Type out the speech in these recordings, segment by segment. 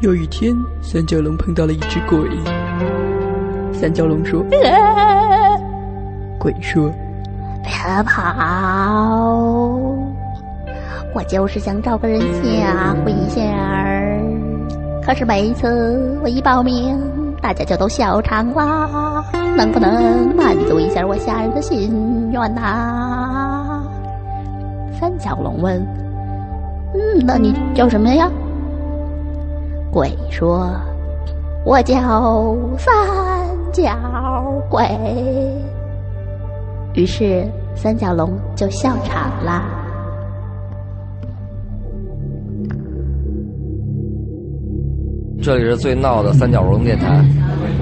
有一天，三角龙碰到了一只鬼。三角龙说：“鬼说，别跑，我就是想找个人吓唬一下儿。可是每次我一报名，大家就都笑场啦。能不能满足一下我吓人的心愿呐？”三角龙问：“嗯，那你叫什么呀？”鬼说：“我叫三角鬼。”于是三角龙就笑场了。这里是最闹的三角龙电台，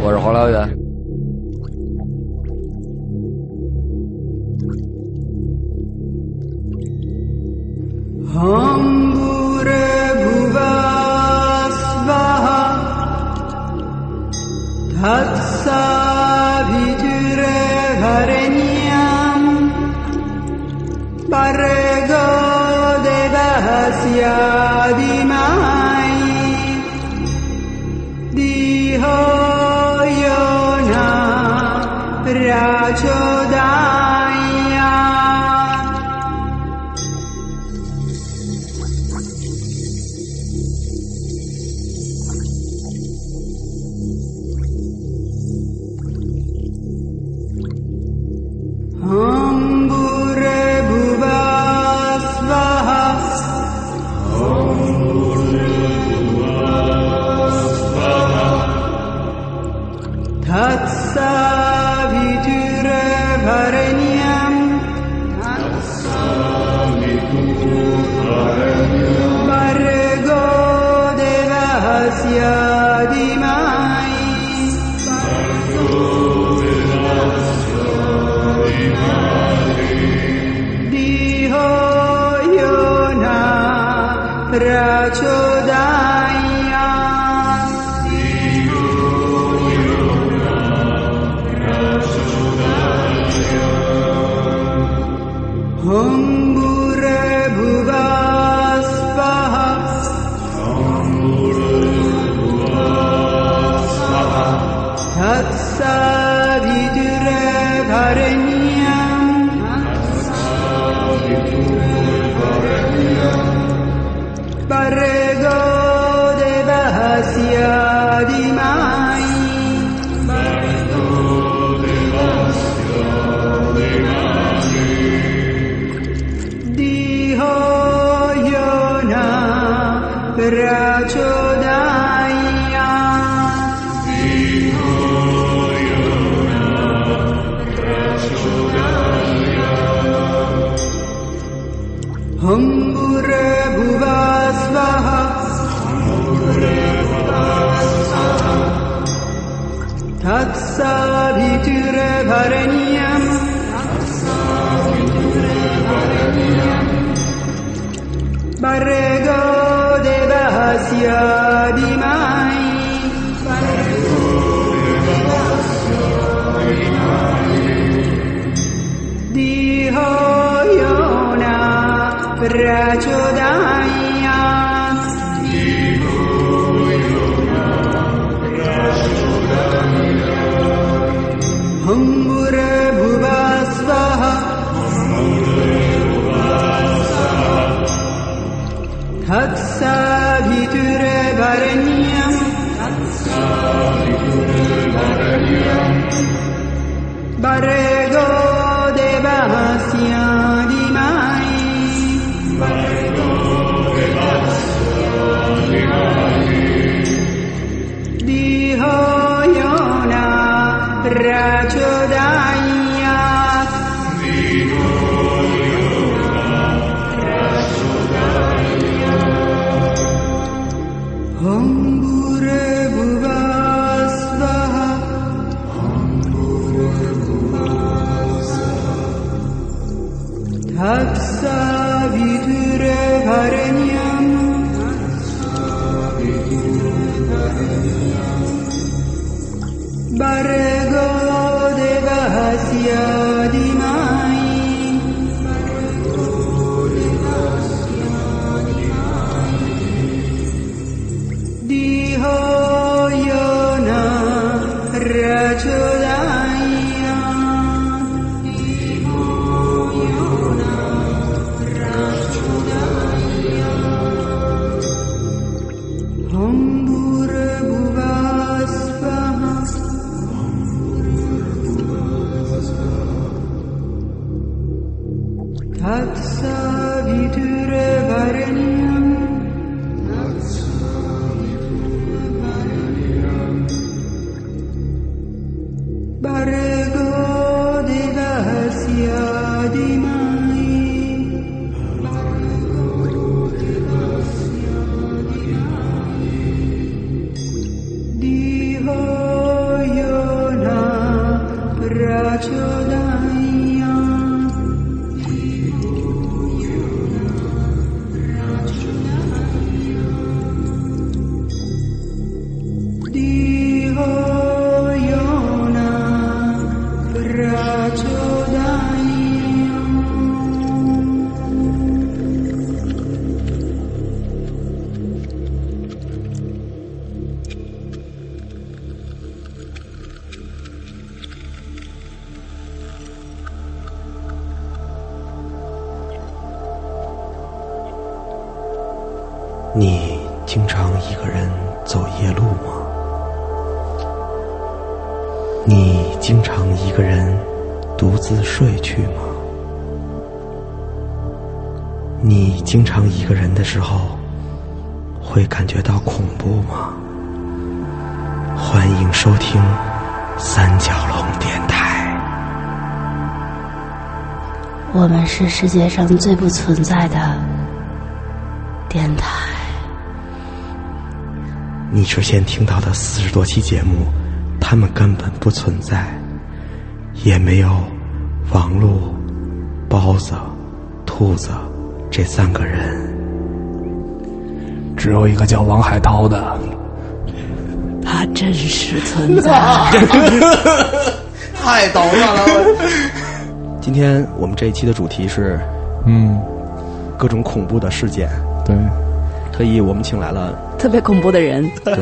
我是黄辽元。啊。yeah. Hum. 是世界上最不存在的电台。你之前听到的四十多期节目，他们根本不存在，也没有王璐、包子、兔子这三个人，只有一个叫王海涛的。他真实存在。太捣乱了！今天我们这一期的主题是嗯，各种恐怖的事件，对，特意我们请来了特别恐怖的人，对。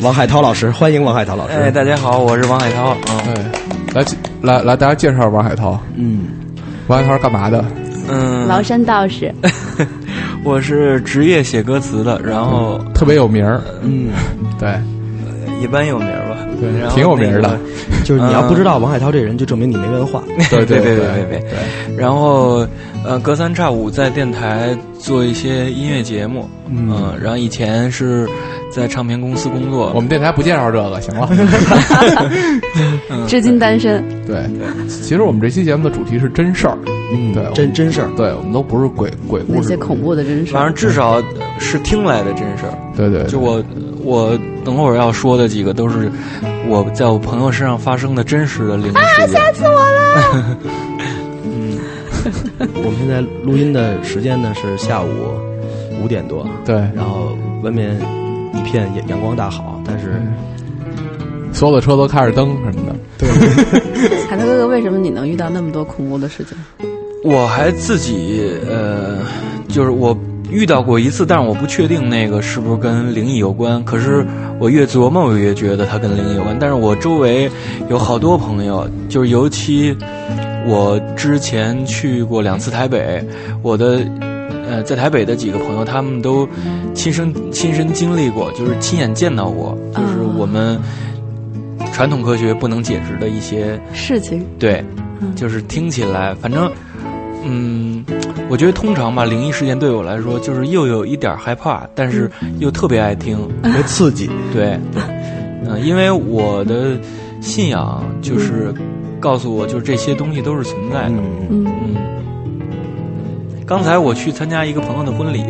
王海涛老师，欢迎王海涛老师。哎，大家好，我是王海涛。啊。对，来来来，大家介绍王海涛。嗯，王海涛是干嘛的？嗯，崂山道士，我是职业写歌词的，然后特别有名儿。嗯，对。一般有名吧，对然，后挺有名的。就是你要不知道王海涛这人，就证明你没文化。对对 对对对对对。然后呃，隔三差五在电台做一些音乐节目，嗯，然后以前是在唱片公司工作，我们电台不介绍这个，行了。至今单身。对，其实我们这期节目的主题是真事儿。嗯对真真事儿。对，我们都不是鬼鬼故事。那些恐怖的真事，反正至少是听来的真事儿。对对，就我我等会儿要说的几个都是我在我朋友身上发生的真实的灵异事件。吓死我了！嗯，我们现在录音的时间呢是下午五点多，对，然后外面一片阳阳光大好，但是所有的车都开着灯什么的。对 海涛哥哥，为什么你能遇到那么多恐怖的事情？我还自己呃，就是我遇到过一次，但是我不确定那个是不是跟灵异有关。可是我越琢磨，我越觉得它跟灵异有关。但是我周围有好多朋友，就是尤其我之前去过两次台北，我的呃在台北的几个朋友，他们都亲身亲身经历过，就是亲眼见到过，就是我们传统科学不能解释的一些事情，对，嗯就是听起来，反正，嗯，我觉得通常吧，灵异事件对我来说，就是又有一点害怕，但是又特别爱听。特别刺激。对，嗯、因为我的信仰就是告诉我，就是这些东西都是存在的。嗯，嗯，嗯，刚才我去参加一个朋友的婚礼，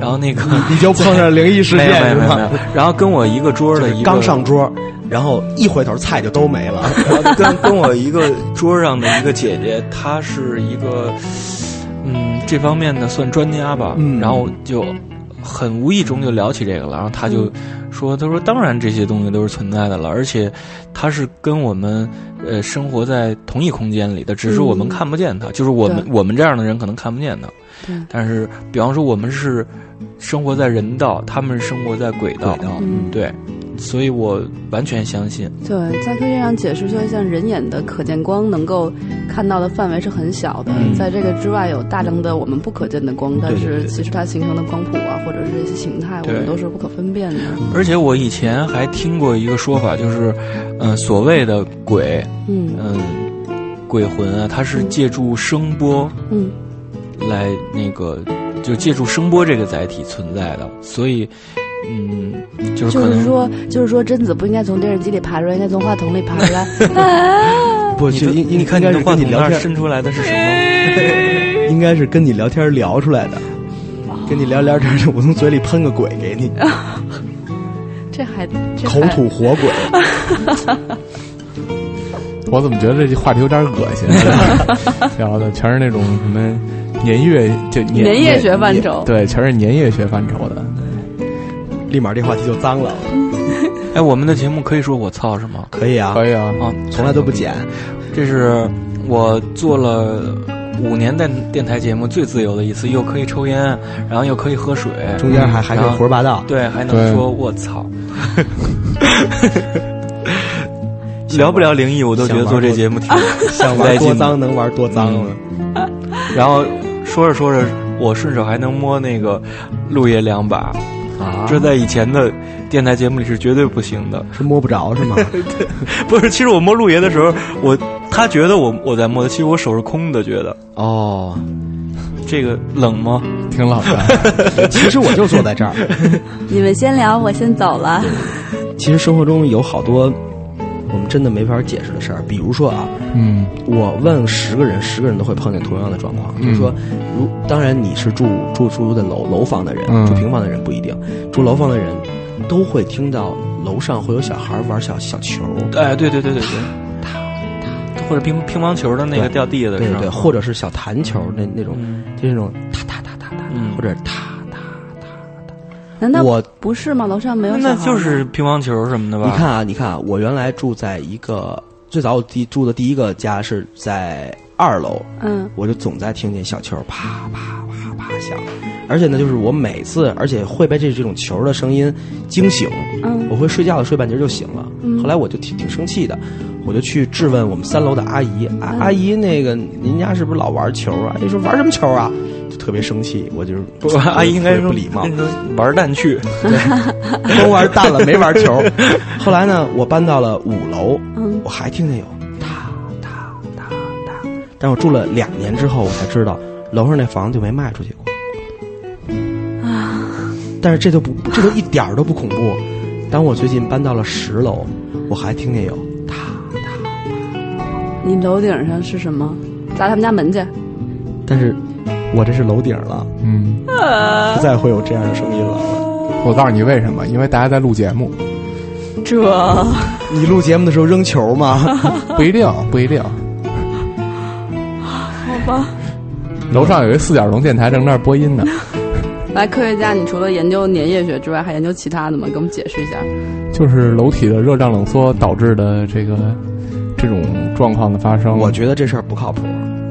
然后那个你就碰上灵异事件是没有没有没有吧？，然后跟我一个桌的一个刚上桌，然后一回头菜就都没了。然 后跟跟我一个桌上的一个姐姐，她是一个嗯这方面的算专家吧，嗯然后就很无意中就聊起这个了，然后他就说，他说当然这些东西都是存在的了，而且它是跟我们呃生活在同一空间里的，只是我们嗯。看不见它，就是我们我们这样的人可能看不见它，但是比方说我们是生活在人道，他们是生活在轨道，轨道。嗯对，所以我完全相信。对，在科学上解释说，像人眼的可见光能够看到的范围是很小的，在这个之外有大量的我们不可见的光，但是其实它形成的光谱啊，或者是这些形态，我们都是不可分辨的。而且我以前还听过一个说法，就是，嗯、所谓的鬼，嗯嗯、鬼魂啊，它是借助声波，嗯来那个就借助声波这个载体存在的，所以嗯，就是就是说，就是说，贞子不应该从电视机里爬出来，应该从话筒里爬出来。啊 不，就应应你看应该是你的话筒跟你聊天，那伸出来的是什么？应该是跟你聊天聊出来的。跟你聊聊天，我从嘴里喷个鬼给你，这还这口吐火鬼。我怎么觉得这话题有点恶心？聊的全是那种什么年月，就年年夜学范畴对，全是年夜学范畴的。立马这话题就脏了。哎，我们的节目可以说我操是吗？可以啊，可以啊，啊，从来都不剪。这是我做了五年电电台节目最自由的一次，又可以抽烟，然后又可以喝水，中间还还可以胡说八道。对，还能说我操。聊不聊灵异，我都觉得做这节目挺带劲的。玩多脏能玩多脏了。然后说着说着，我顺手还能摸那个陆爷两把，啊这在以前的电台节目里是绝对不行的。是摸不着是吗？不是，其实我摸陆爷的时候，我他觉得我我在摸他，其实我手是空的，觉得哦，这个冷吗？挺冷的。其实我就坐在这儿。你们先聊，我先走了。其实生活中有好多我们真的没法解释的事儿，比如说啊，嗯。我问十个人，十个人都会碰见同样的状况，嗯。就是说，如当然你是住住住的楼楼房的人，嗯。住平房的人不一定，住楼房的人都会听到楼上会有小孩玩小小球，哎，对对对对对，或者乒乒乓球的那个掉地下的声，对对对，或者是小弹球那那种，嗯。就是那种踏踏踏踏踏，嗯。或者踏踏。难道我不是吗？楼上没有那就是乒乓球什么的吧？你看啊，你看啊，我原来住在一个最早我第住的第一个家是在二楼，嗯，我就总在听见小球啪啪啪啪响，而且呢，就是我每次，而且会被这这种球的声音惊醒，嗯我会睡觉了睡半截就醒了。嗯后来我就挺挺生气的，我就去质问我们三楼的阿姨，阿、姨那个您家是不是老玩球啊？阿姨说玩什么球啊？就特别生气，我就是不，阿姨应该说不礼貌，玩蛋去。都玩蛋了，没玩球。后来呢，我搬到了五楼，嗯我还听见有哒哒哒哒，但我住了两年之后，我才知道楼上那房子就没卖出去过。啊，但是这都不，这都一点儿都不恐怖。当我最近搬到了十楼，我还听见有你楼顶上是什么？砸他们家门去。但是我这是楼顶了，嗯，不再会有这样的声音了。我告诉你为什么？因为大家在录节目，这 你录节目的时候扔球吗？不一定，不一定。好吧。楼上有一四角龙电台正那儿播音呢。来，科学家，你除了研究粘液学之外，还研究其他的吗？给我们解释一下。就是楼体的热胀冷缩导致的这个这种状况的发生。我觉得这事儿不靠谱。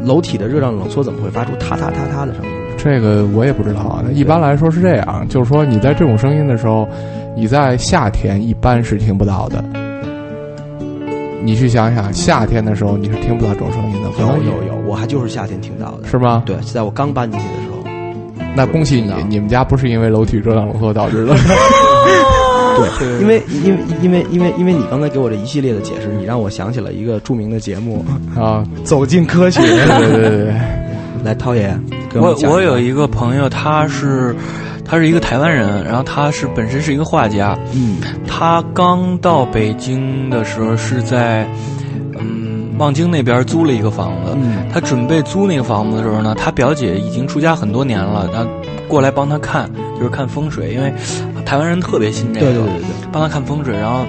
楼体的热胀冷缩怎么会发出嗒嗒嗒嗒的声音？这个我也不知道啊。那一般来说是这样，就是说你在这种声音的时候，你在夏天一般是听不到的。你去想想，夏天的时候你是听不到这种声音的，有有有，我还就是夏天听到的。是吗？对，在我刚搬进去的时候。那恭喜你，你们家不是因为楼体热胀冷缩导致的。对，因为因为因为因为因为你刚才给我这一系列的解释，你让我想起了一个著名的节目啊，《走进科学》。对对对对，来，涛爷，给我我有一个朋友，他是他是一个台湾人，然后他是本身是一个画家，嗯。他刚到北京的时候是在嗯望京那边租了一个房子，嗯。他准备租那个房子的时候呢，他表姐已经出家很多年了，然后过来帮他看，就是看风水，因为台湾人特别信这个，对对对对。对，帮他看风水，然后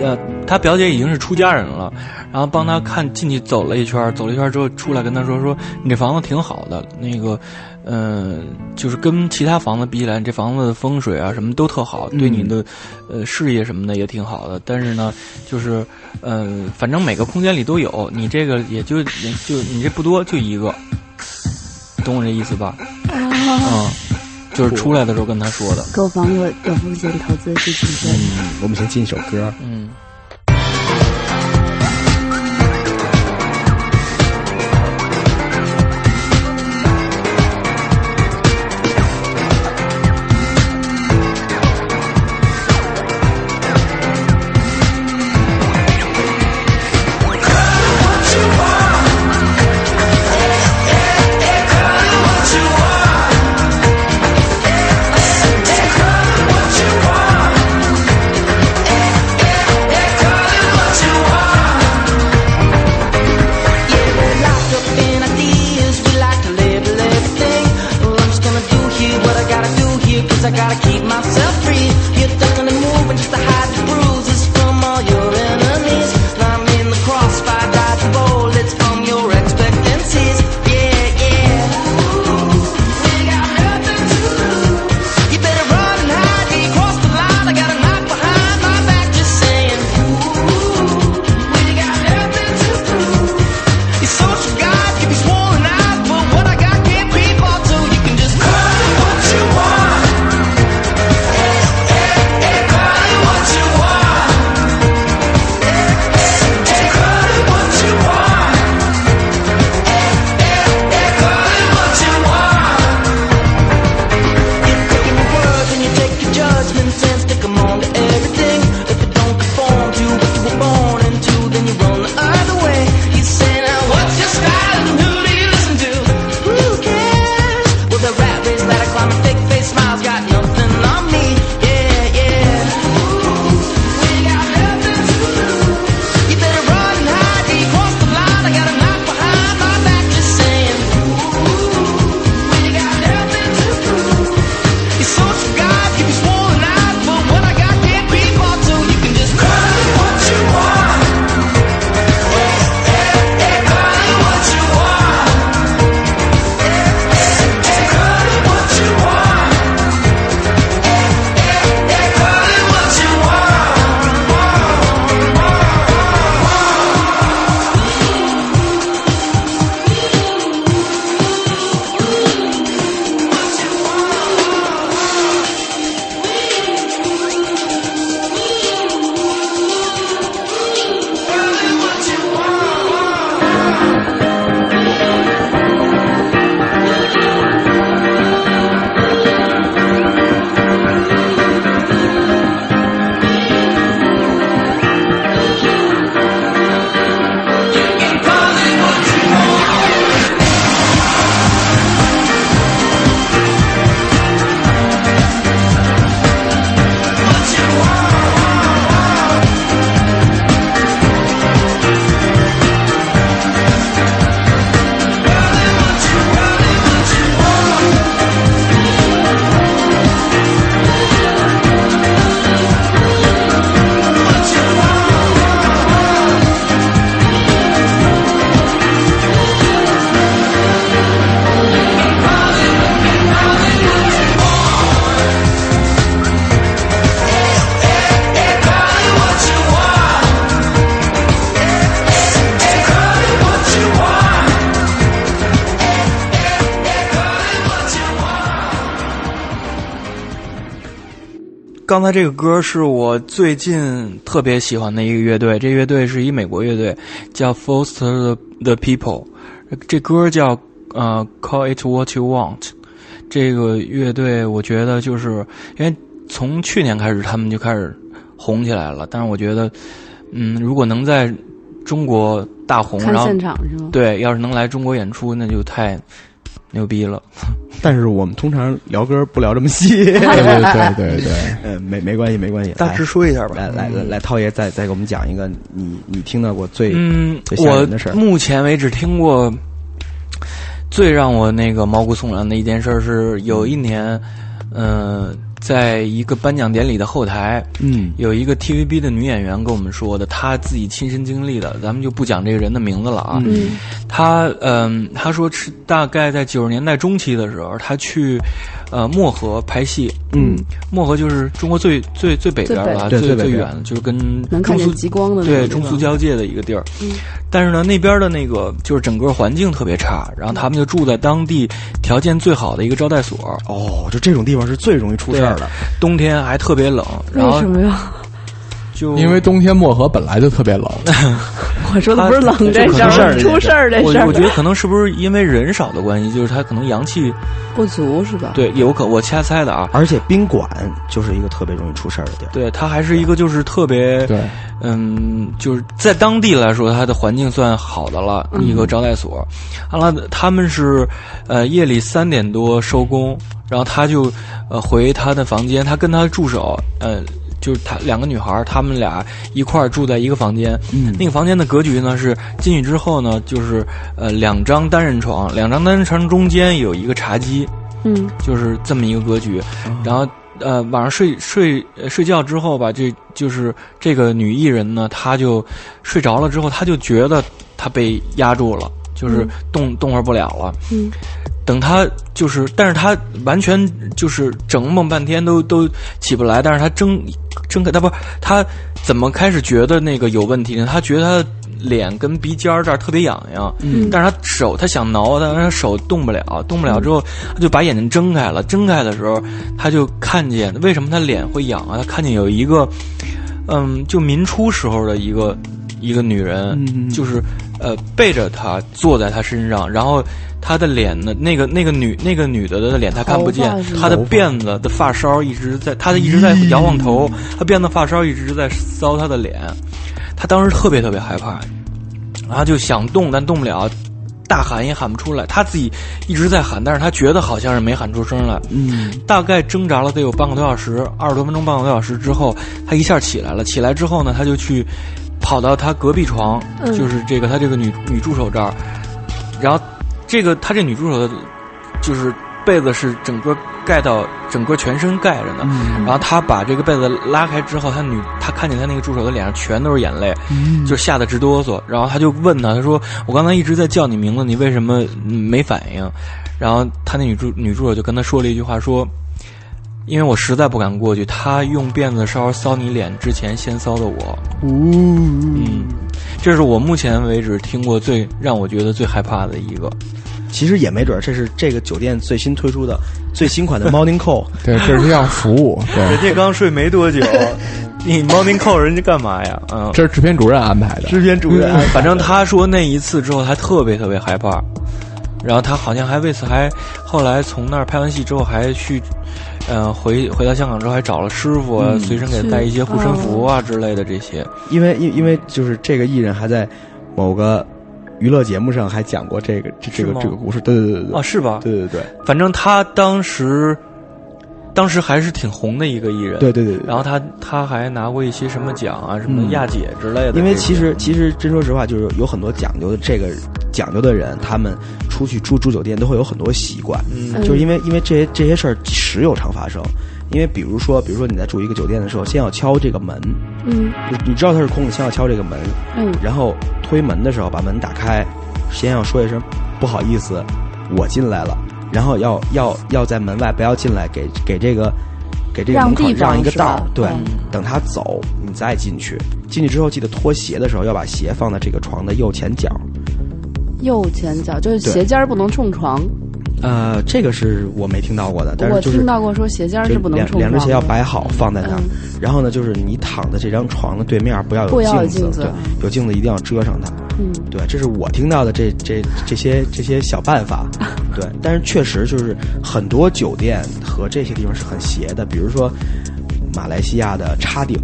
呃，他表姐已经是出家人了，然后帮他看进去走了一圈，走了一圈之后出来跟他说说你这房子挺好的，那个嗯、呃就是跟其他房子比起来，你这房子的风水啊什么都特好，对你的呃事业什么的也挺好的，但是呢，就是嗯、呃反正每个空间里都有，你这个也就也就你这不多，就一个，懂我这意思吧？嗯，就是出来的时候跟他说的，购房有有风险，投资是谨慎。嗯，我们先进一首歌。嗯。刚才这个歌是我最近特别喜欢的一个乐队，这乐队是一美国乐队，叫 Foster the People。这歌叫呃 Call It What You Want。这个乐队我觉得就是因为从去年开始他们就开始红起来了，但是我觉得，嗯，如果能在中国大红，然后现场是吗？对，要是能来中国演出，那就太牛逼了。但是我们通常聊歌不聊这么细，对对对对对，呃，没没关系没关系，大致说一下吧。来来来来，涛爷再再给我们讲一个你你听到过最嗯最，吓我人的事儿。目前为止听过最让我那个毛骨悚然的一件事是，有一年，嗯、在一个颁奖典礼的后台，嗯。有一个 TVB 的女演员跟我们说的，她自己亲身经历的，咱们就不讲这个人的名字了啊。嗯。她嗯，她说是大概在九十年代中期的时候，她去呃漠河拍戏。嗯，漠河就是中国最最最北边儿了，最最远的，就是跟中苏极光的那对中苏交界的一个地儿。嗯。但是呢，那边的那个就是整个环境特别差，然后他们就住在当地条件最好的一个招待所，哦，就这种地方是最容易出事儿冬天还特别冷，然后为什么呀？就因为冬天漠河本来就特别冷，我说的不是冷他这事儿，是出事儿这事儿我我觉得可能是不是因为人少的关系，就是他可能阳气不足是吧？对有可我瞎猜的啊。而且宾馆就是一个特别容易出事儿的地儿。对，它还是一个就是特别对，嗯，就是在当地来说，它的环境算好的了，嗯一个招待所。完了，他们是呃夜里三点多收工，然后他就呃回他的房间，他跟他的助手呃。就是她两个女孩儿，她们俩一块儿住在一个房间。嗯那个房间的格局呢是进去之后呢，就是呃两张单人床，两张单人床中间有一个茶几，嗯就是这么一个格局。然后呃，晚上睡睡呃睡觉之后吧，这就是这个女艺人呢，她就睡着了之后，她就觉得她被压住了，就是动、动弹不了了。嗯，等他就是，但是他完全就是整梦半天都都起不来，但是他睁睁开，他不是她怎么开始觉得那个有问题呢？他觉得他脸跟鼻尖儿这儿特别痒痒，嗯但是他手他想挠，但是他手动不了，动不了之后，他就把眼睛睁开了。睁开的时候，他就看见为什么他脸会痒啊？他看见有一个，嗯，就民初时候的一个一个女人，嗯就是呃背着她坐在她身上，然后她的脸呢，那个那个女那个女的的脸她看不见她的辫子的发梢一直在，她的一直在摇晃头，她辫子发梢一直在搔她的脸，她当时特别特别害怕，然后就想动但动不了。大喊也喊不出来，她自己一直在喊，但是她觉得好像是没喊出声来。嗯大概挣扎了得有半个多小时，二十多分钟，半个多小时之后，他一下起来了。起来之后呢，他就去跑到他隔壁床，嗯就是这个他这个女女助手这儿，然后这个他这女助手的，就是被子是整个盖到整个全身盖着呢。嗯然后他把这个被子拉开之后，他女他看见他那个助手的脸上全都是眼泪，嗯就吓得直哆嗦。然后他就问他，他说：“我刚才一直在叫你名字，你为什么嗯没反应？”然后他那女助女助手就跟他说了一句话，说：“因为我实在不敢过去，他用辫子稍微搔你脸之前，先搔的我。”嗯，这是我目前为止听过最让我觉得最害怕的一个。其实也没准儿，这是这个酒店最新推出的最新款的 Morning Call。对，这是一项服务，对，人家刚睡没多久，你 morning call 人家干嘛呀？嗯，这是制片主任安排的，制片主任，反正他说那一次之后，他特别特别害怕，然后他好像还为此还后来从那儿拍完戏之后还去，呃，回回到香港之后还找了师傅啊，嗯随身给他带一些护身符啊之类的这些。因为因因为就是这个艺人还在某个娱乐节目上还讲过这个这这个这个故事，对对对对啊，是吧？对对对反正他当时，当时还是挺红的一个艺人。对对对对。然后他他还拿过一些什么奖啊，什么嗯亚姐之类的。因为其实其实真说实话，就是有很多讲究的这个讲究的人，他们出去住住酒店都会有很多习惯，嗯。就是因为因为这些这些事儿时有常发生。因为比如说，比如说你在住一个酒店的时候，先要敲这个门，嗯。就你知道它是空的，先要敲这个门，嗯。然后推门的时候把门打开，先要说一声不好意思，我进来了，然后要要要在门外不要进来，给给这个给这个门口让一个道儿，对，嗯。等他走你再进去，进去之后记得脱鞋的时候要把鞋放在这个床的右前角，右前脚就是鞋尖儿不能冲床，呃，这个是我没听到过的，但是我就是听到过说鞋尖儿是不能冲两只鞋要摆好放在那儿，嗯。然后呢，就是你躺的这张床的对面不要有镜子。对，有镜子一定要遮上它。嗯，对，这是我听到的这这这些这些小办法，对，但是确实就是很多酒店和这些地方是很邪的，比如说马来西亚的叉顶，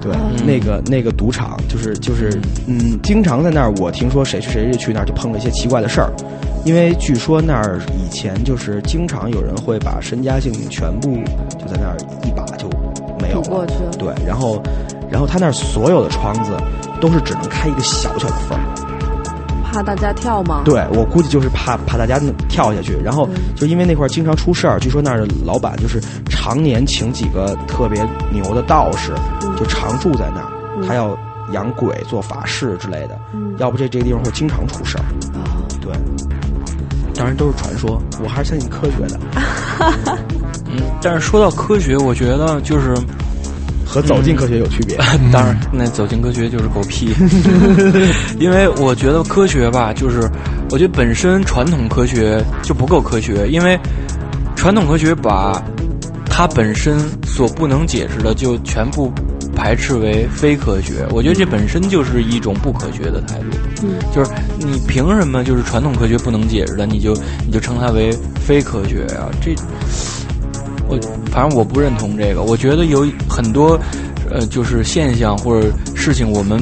对，那个那个赌场就是就是嗯，经常在那儿，我听说谁去谁去那儿就碰了一些奇怪的事儿，因为据说那儿以前就是经常有人会把身家性命全部就在那儿一把就没有了，对，然后然后他那儿所有的窗子都是只能开一个小小的缝儿。怕大家跳吗？对我估计就是怕怕大家跳下去，然后就因为那块儿经常出事儿，据说那儿的老板就是常年请几个特别牛的道士，就常住在那儿，他要养鬼、做法事之类的，要不这这个地方会经常出事儿。对，当然都是传说，我还是相信科学的，嗯，但是说到科学，我觉得就是，和走进科学有区别。当然，那走进科学就是狗屁，因为我觉得科学吧，就是我觉得本身传统科学就不够科学，因为传统科学把它本身所不能解释的就全部排斥为非科学，我觉得这本身就是一种不科学的态度。嗯，就是你凭什么就是传统科学不能解释的，你就你就称它为非科学啊？这我反正我不认同这个，我觉得有很多呃就是现象或者事情我们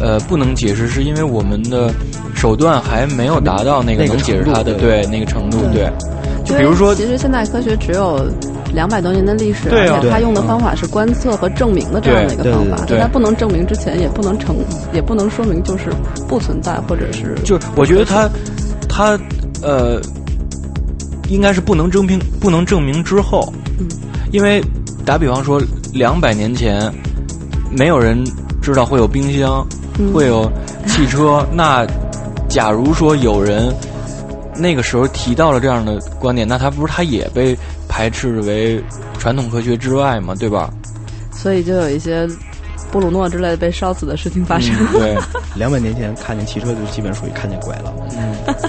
呃不能解释，是因为我们的手段还没有达到那个能解释它的对对那个程度，对对。就比如说其实现代科学只有两百多年的历史，对啊而且它用的方法是观测和证明的这样的一个方法，在它不能证明之前，也不能成，也不能说明就是不存在，或者是就是我觉得它，它呃，应该是不能证明不能证明之后，嗯，因为打比方说两百年前，没有人知道会有冰箱，嗯会有汽车，那假如说有人那个时候提到了这样的观点，那他不是他也被排斥为传统科学之外吗，对吧？所以就有一些布鲁诺之类的被烧死的事情发生。嗯、对，两百年前看见汽车就基本属于看见鬼了。嗯嗯。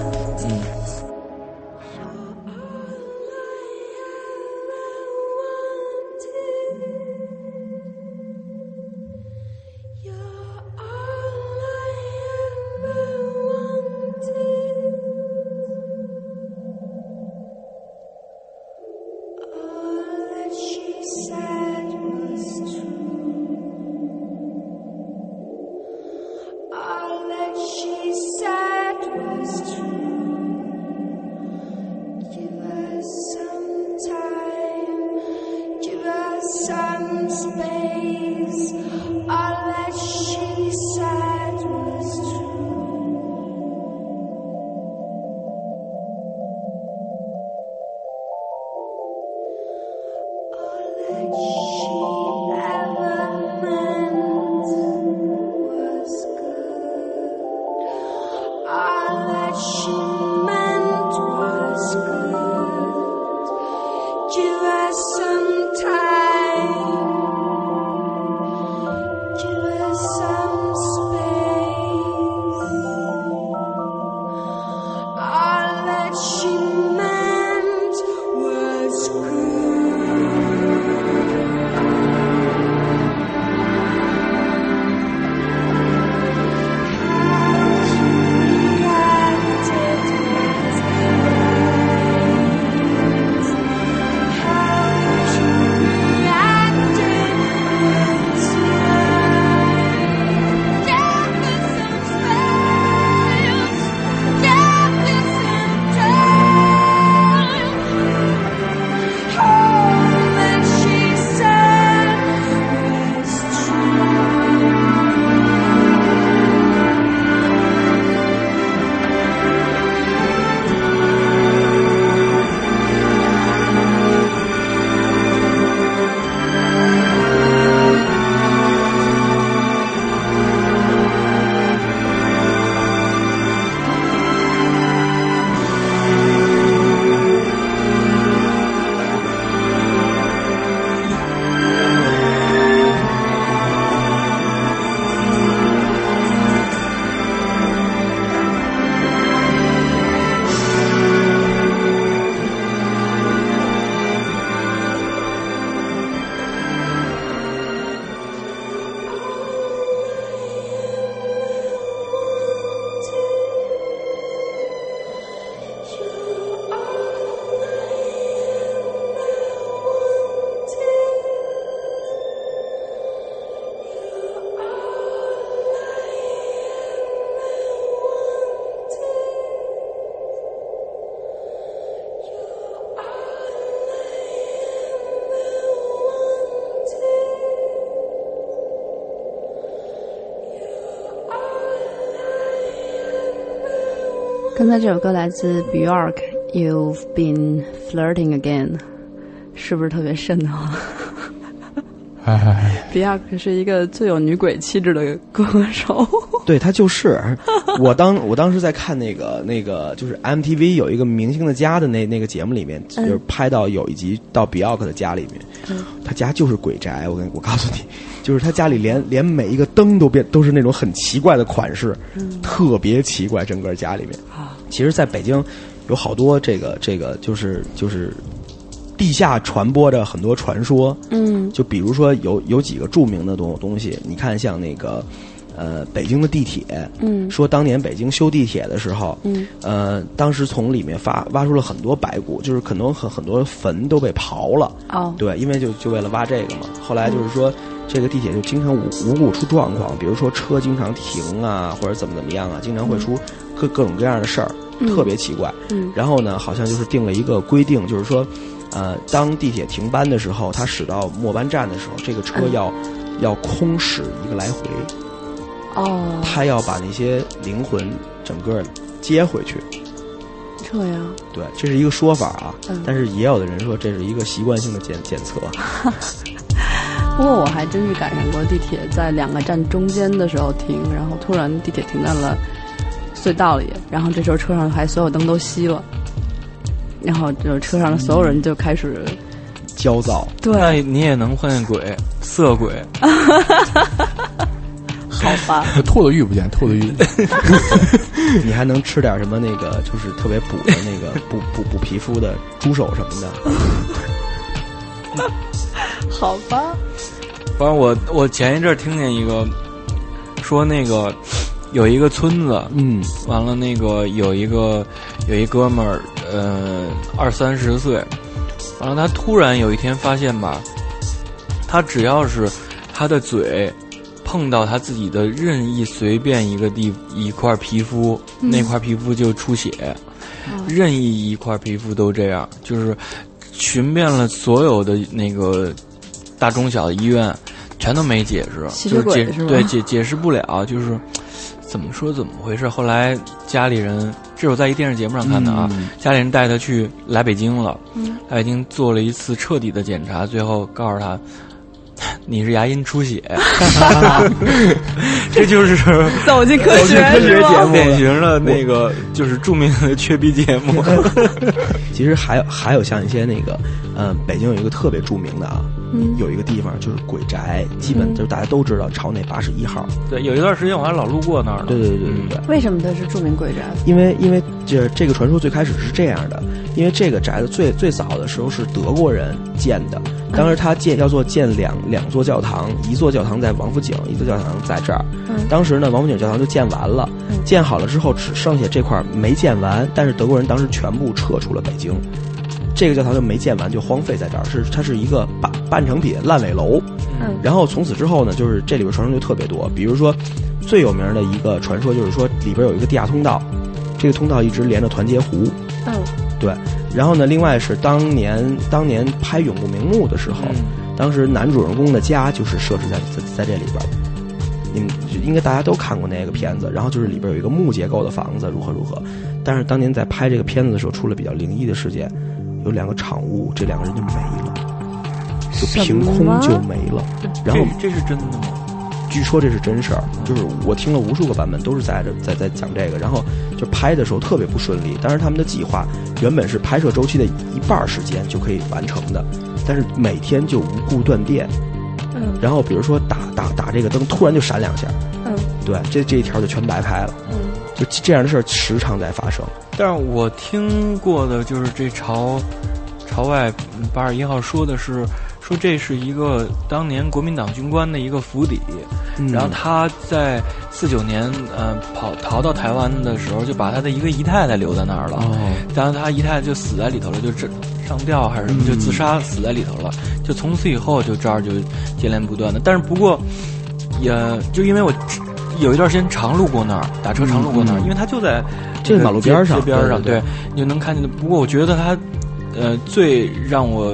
那这首歌来自 Bjork，《You've Been Flirting Again》，是不是特别瘆得慌 哎，？Bjork 是一个最有女鬼气质的歌手。对他就是我当我当时在看那个那个就是 MTV 有一个明星的家的那那个节目里面，就是拍到有一集到 Bjork 的家里面，他家就是鬼宅。我跟我告诉你，就是他家里连连每一个灯都变都是那种很奇怪的款式，特别奇怪，整个家里面。其实，在北京有好多这个这个就是就是地下传播着很多传说，嗯。就比如说有有几个著名的东东西，你看像那个呃北京的地铁，嗯。说当年北京修地铁的时候，嗯。呃当时从里面发挖出了很多白骨，就是可能很很多坟都被刨了，哦。对，因为就就为了挖这个嘛。后来就是说。这个地铁就经常无无故出状况，比如说车经常停啊，或者怎么怎么样啊，经常会出各各种各样的事儿，特别奇怪。嗯。然后呢，好像就是定了一个规定，就是说，呃，当地铁停班的时候，它驶到末班站的时候，这个车嗯要、要空驶一个来回，哦，它要把那些灵魂整个接回去。这样对，这是一个说法啊，嗯但是也有的人说这是一个习惯性的检检测。不过我还真是赶上过地铁在两个站中间的时候停，然后突然地铁停在了隧道里，然后这时候车上还所有灯都熄了，然后就是车上的所有人就开始焦躁，那对，你也能碰见鬼，色鬼。好吧，兔子遇不见，兔子遇不见。你还能吃点什么那个就是特别补的那个补补补皮肤的猪手什么的。好吧，反正我我前一阵儿听见一个说那个有一个村子，嗯。完了那个有一个有一哥们儿，呃，二三十岁，完了他突然有一天发现吧，他只要是他的嘴碰到他自己的任意随便一个地一块皮肤，那块皮肤就出血，任意一块皮肤都这样，就是寻遍了所有的那个大中小的医院，全都没解释，就是解对解解释不了，就是怎么说怎么回事。后来家里人，这是我在一电视节目上看的啊，嗯家里人带他去来北京了，嗯来北京做了一次彻底的检查，最后告诉他。你是牙龈出血，这就是走进科学科学节目典型的那个就是著名的缺逼节目。其实还有还有像一些那个，呃，北京有一个特别著名的啊，嗯有一个地方就是鬼宅，基本就是大家都知道朝内八十一号。对，有一段时间我还老路过那儿呢。对对对对对对。为什么它是著名鬼宅？因为因为这这个传说最开始是这样的，因为这个宅子最最早的时候是德国人建的，当时他建要做建两两座教堂，一座教堂在王府井，一座教堂在这儿。嗯当时呢，王府井教堂就建完了，建好了之后只剩下这块没建完，但是德国人当时全部撤出了北京。这个教堂就没建完，就荒废在这儿，是它是一个半半成品烂尾楼。嗯然后从此之后呢，就是这里边传说就特别多，比如说最有名的一个传说就是说里边有一个地下通道，这个通道一直连着团结湖。嗯对，然后呢，另外是当年当年拍《永不瞑目》的时候，嗯当时男主人公的家就是设置在在在这里边。你们应该大家都看过那个片子，然后就是里边有一个木结构的房子，如何如何。但是当年在拍这个片子的时候，出了比较灵异的事件，有两个场务，这两个人就没了，就凭空就没了。然后这这是真的吗？据说这是真事儿，就是我听了无数个版本，都是在这在在讲这个。然后就拍的时候特别不顺利，但是他们的计划原本是拍摄周期的一半时间就可以完成的，但是每天就无故断电。嗯然后比如说打打打这个灯，突然就闪两下，嗯对，这这一条就全白拍了。这样的事儿时常在发生。但是我听过的就是这朝朝外嗯八十一号说的是说这是一个当年国民党军官的一个府邸，嗯然后他在四九年呃跑逃到台湾的时候，就把他的一个姨太太留在那儿了。哦，然后他姨太太就死在里头了，就这上吊还是什么，就自杀死在里头了。就从此以后就这儿就接连不断的。但是不过，也就因为我有一段时间常路过那儿，打车常路过那儿，因为它就在这个马路边儿上街边儿上，对对对你就能看见的。不过我觉得它，呃，最让我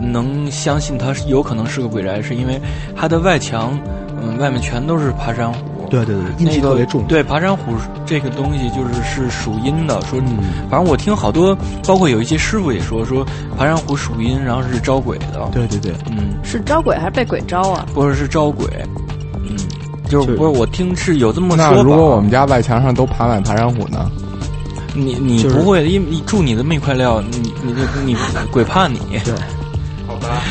能相信它是有可能是个鬼宅，是因为它的外墙，嗯，外面全都是爬山虎，对对对，阴气那个特别重。对，爬山虎这个东西就是是属阴的，说，嗯反正我听好多，包括有一些师傅也说，说爬山虎属阴，然后是招鬼的。对对对，嗯，是招鬼还是被鬼招啊？不是是招鬼。嗯，就是不是我听是有这么那说那。如果我们家外墙上都爬满爬山虎呢？你你不会，因为你住你这么一块料，你你就你 鬼怕你。对，好吧，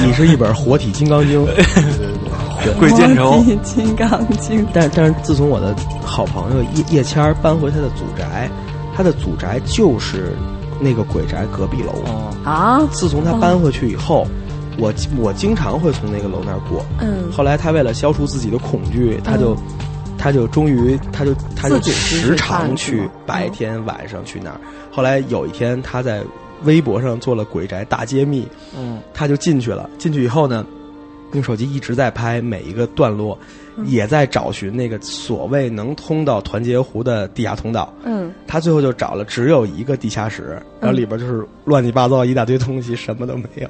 你你是一本活体金刚经。对对对。鬼见愁金刚经。但但是自从我的好朋友叶叶谦搬回他的祖宅，他的祖宅就是那个鬼宅隔壁楼。哦，啊，自从他搬回去以后，我我经常会从那个楼那儿过。嗯，后来他为了消除自己的恐惧，他就、他就终于他就他就时常去白天晚上去那儿。后来有一天他在微博上做了鬼宅大揭秘，嗯，他就进去了。进去以后呢，用手机一直在拍每一个段落，嗯也在找寻那个所谓能通到团结湖的地下通道。嗯，他最后就找了只有一个地下室，然后里边就是乱七八糟一大堆东西，什么都没有。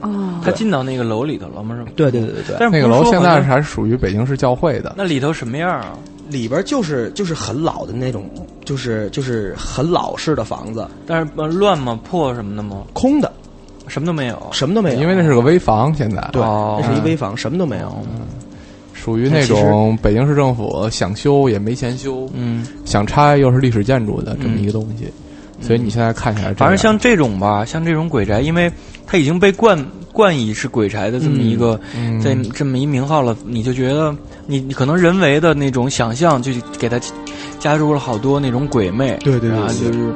哦，他进到那个楼里头了吗？是吗？对对对对对，但是那个楼现在还是还属于北京市教会的。那里头什么样啊？里边就是就是很老的那种，就是就是很老式的房子，但是呃乱吗？破什么的吗？空的，什么都没有。什么都没有。因为那是个危房，现在对，哦那是一危房，什么都没有。属于那种北京市政府想修也没钱修，嗯，想拆又是历史建筑的这么一个东西，所以你现在看起来，反正像这种吧，像这种鬼宅，因为它已经被冠冠以是鬼宅的这么一个，嗯在这么一名号了，你就觉得你你可能人为的那种想象，就给它加入了好多那种鬼魅，对对对然后对。就是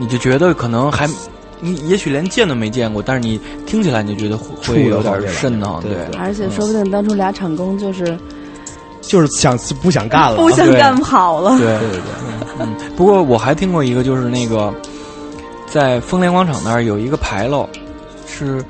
你就觉得可能还。你也许连见都没见过，但是你听起来你就觉得会会有点瘆得慌，对对而且说不定当初俩厂工就是就是想不想干了，不想干跑了。对。对对对，嗯，不过我还听过一个，就是那个在丰联广场那儿有一个牌楼，是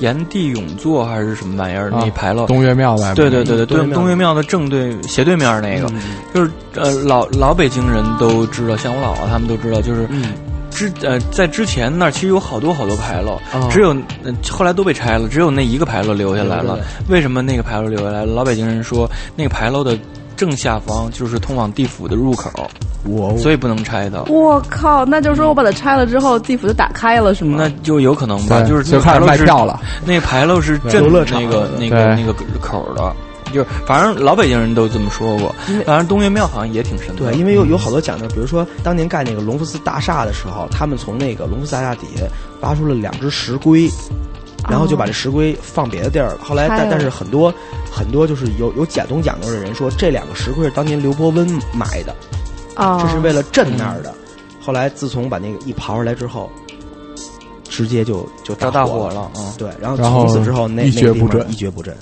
炎帝永坐还是什么玩意儿？啊那牌楼，东岳庙外面，对对对对，东岳庙东东岳庙的正对斜对面那个，嗯。就是呃老老北京人都知道，像我姥姥他们都知道，就是嗯，之呃在之前那儿其实有好多好多牌楼，哦只有、呃后来都被拆了，只有那一个牌楼留下来了。为什么那个牌楼留下来了？老北京人说那个牌楼的正下方就是通往地府的入口，我所以不能拆的。我靠，那就是说我把它拆了之后，地府就打开了是吗？那就有可能吧，就是就开始卖票了。那个牌楼是镇那个那个那个口的，就是反正老北京人都这么说过。反正东岳庙好像也挺神的。对，因为有有好多讲究，比如说当年盖那个隆福寺大厦的时候，他们从那个隆福寺大厦底下挖出了两只石龟，然后就把这石龟放别的地儿了。后来但但是很多很多就是有有讲东讲究的人说，这两个石龟是当年刘伯温埋的，啊，这是为了镇那儿的。后来自从把那个一刨出来之后，直接就就着大火火了嗯。对，然后从此之后那一蹶不振那个地方一蹶不振。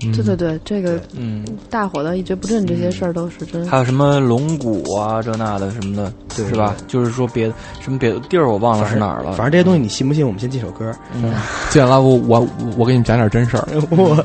对对对，这个嗯，大火到一蹶不振这些事儿都是真。还有什么龙骨啊，这那的什么的，对是吧？就是说别的什么别的地儿我忘了是哪儿了。反正这些东西你信不信？我们先进首歌。嗯，进来我我我给你们讲点真事儿。我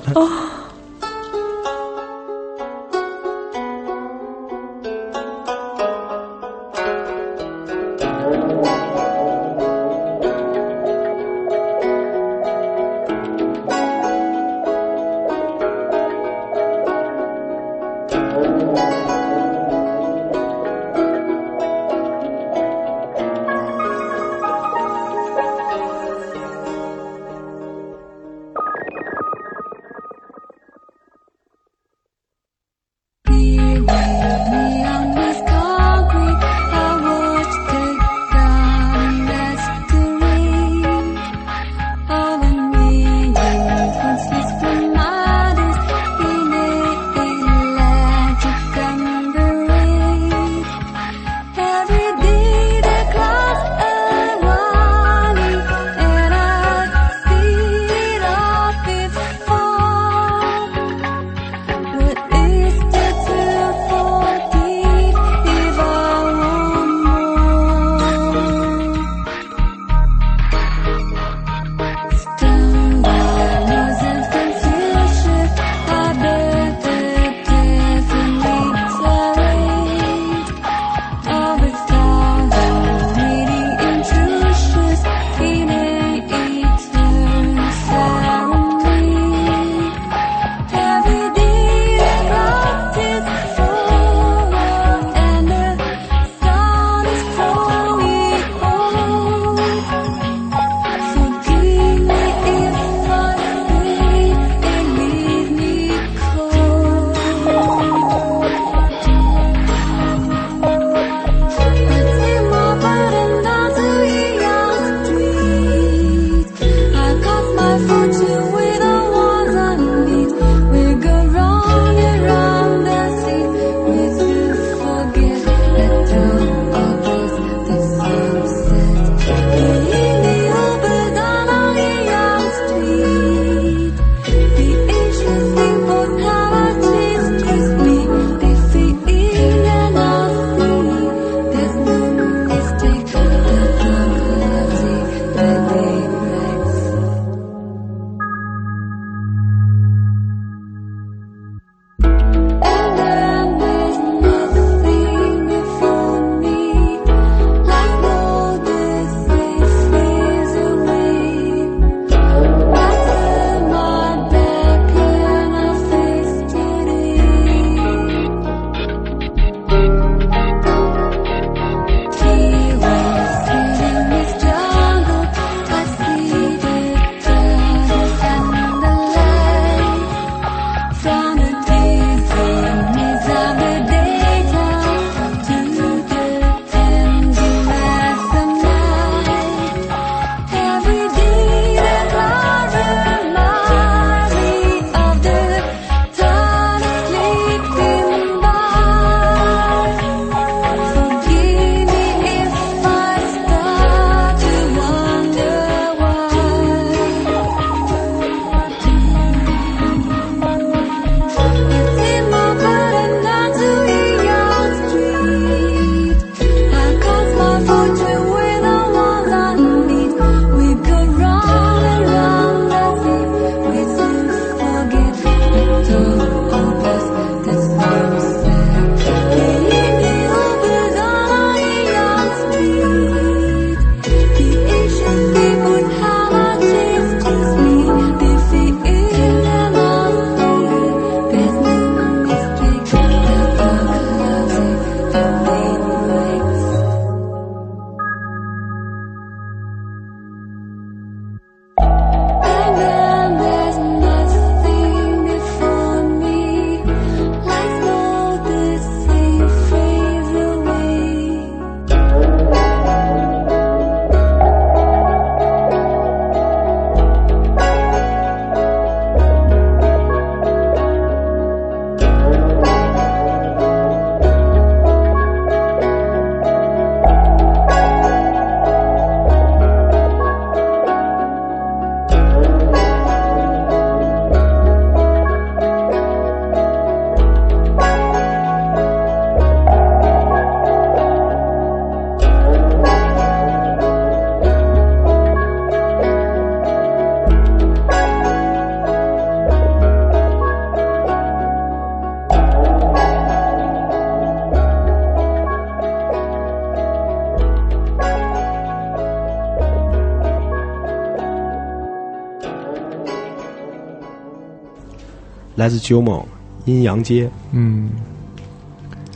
来自 Jumo 阴阳街。嗯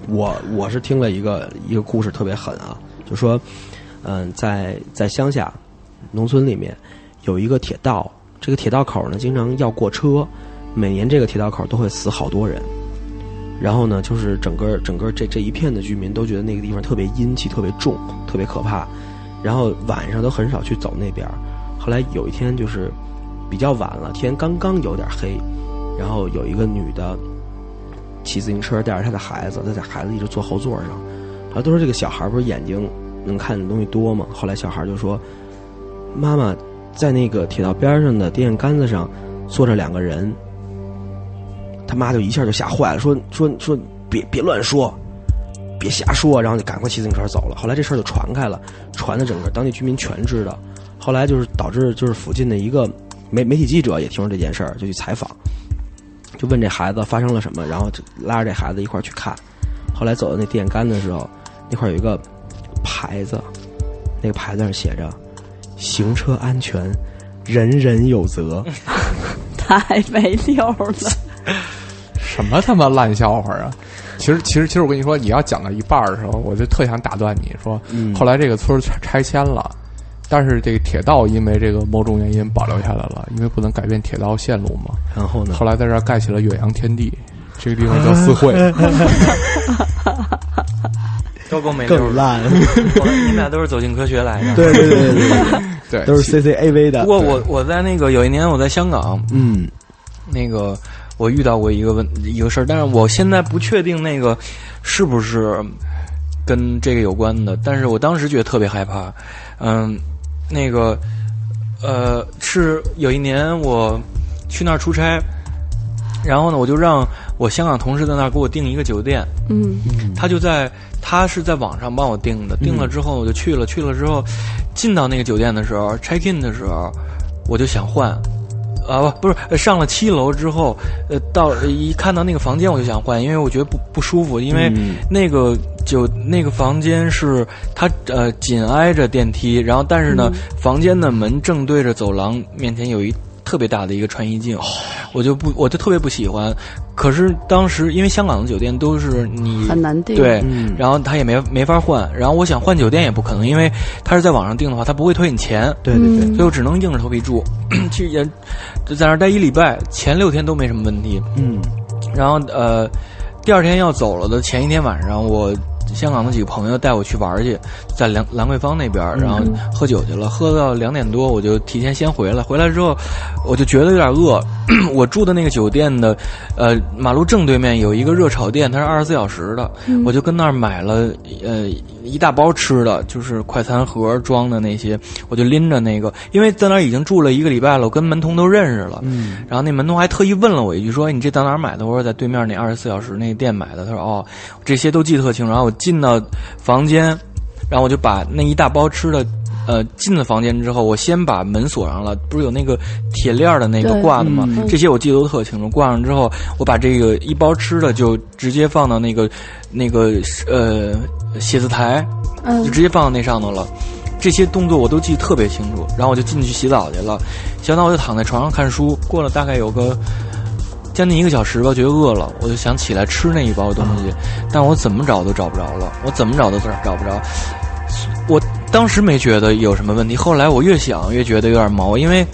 我我是听了一个一个故事特别狠啊，就说，嗯，在在乡下农村里面有一个铁道，这个铁道口呢经常要过车，每年这个铁道口都会死好多人。然后呢，就是整个整个这这一片的居民都觉得那个地方特别阴气特别重，特别可怕，然后晚上都很少去走那边。后来有一天就是比较晚了，天刚刚有点黑，然后有一个女的骑自行车带着她的孩子，她在孩子一直坐后座上，后来都说这个小孩不是眼睛能看的东西多吗？后来小孩就说：“妈妈，在那个铁道边上的电线杆子上坐着两个人。”他妈就一下就吓坏了，说说说别别乱说，别瞎说，然后就赶快骑自行车走了。后来这事儿就传开了，传的整个当地居民全知道。后来就是导致就是附近的一个媒媒体记者也听说这件事儿，就去采访，就问这孩子发生了什么，然后就拉着这孩子一块儿去看。后来走到那电线杆的时候，那块儿有一个牌子，那个牌子上写着“行车安全，人人有责 ”。太没溜了。什么他妈烂笑话啊！其实，其实，其实我跟你说，你要讲到一半儿的时候，我就特想打断你说，嗯后来这个村拆迁了，但是这个铁道因为这个某种原因保留下来了，因为不能改变铁道线路嘛。然后呢？后来在这儿盖起了远洋天地，这个地方叫四惠。都够没溜儿的。更烂。我你们俩都是走进科学来的。对对对对对，对，都是 CCAV 的。不过我我在那个有一年我在香港，嗯那个我遇到过一个问一个事儿，但是我现在不确定那个是不是跟这个有关的，但是我当时觉得特别害怕。嗯，那个呃是有一年我去那儿出差，然后呢我就让我香港同事在那儿给我订一个酒店，嗯，他就在他是在网上帮我订的，订了之后我就去了，去了之后进到那个酒店的时候，check in 的时候，我就想换。啊不不是呃上了七楼之后，呃到一看到那个房间我就想换，因为我觉得不不舒服，因为嗯。那个就那个房间是它呃紧挨着电梯，然后但是呢、房间的门正对着走廊，面前有一特别大的一个穿衣镜，我就不我就特别不喜欢。可是当时因为香港的酒店都是你很难订。对，嗯然后他也没没法换，然后我想换酒店也不可能，因为他是在网上订的话，他不会退你钱，对对对，所以我只能硬着头皮住。其实也就在那儿待一礼拜，前六天都没什么问题。嗯然后呃，第二天要走了的前一天晚上，我香港的几个朋友带我去玩儿去，在兰兰桂坊那边儿，然后喝酒去了，喝到两点多，我就提前先回来。回来之后，我就觉得有点饿。我住的那个酒店的，呃，马路正对面有一个热炒店，它是二十四小时的，我就跟那儿买了呃一大包吃的，就是快餐盒装的那些，我就拎着那个，因为在那儿已经住了一个礼拜了，我跟门童都认识了。嗯然后那门童还特意问了我一句，说：“你这在哪儿买的？”我说：“在对面那二十四小时那个店买的。”他说：“哦，这些都记得特清楚。”然后我进到房间，然后我就把那一大包吃的，呃，进了房间之后，我先把门锁上了，不是有那个铁链儿的那个挂的吗？嗯这些我记得都特清楚。挂上之后，我把这个一包吃的就直接放到那个那个呃写字台，嗯就直接放到那上头了。这些动作我都记得特别清楚，然后我就进去洗澡去了。洗完澡我就躺在床上看书，过了大概有个将近一个小时吧，觉得饿了，我就想起来吃那一包东西，但我怎么找都找不着了，我怎么找都找找不着。我当时没觉得有什么问题，后来我越想越觉得有点毛，因为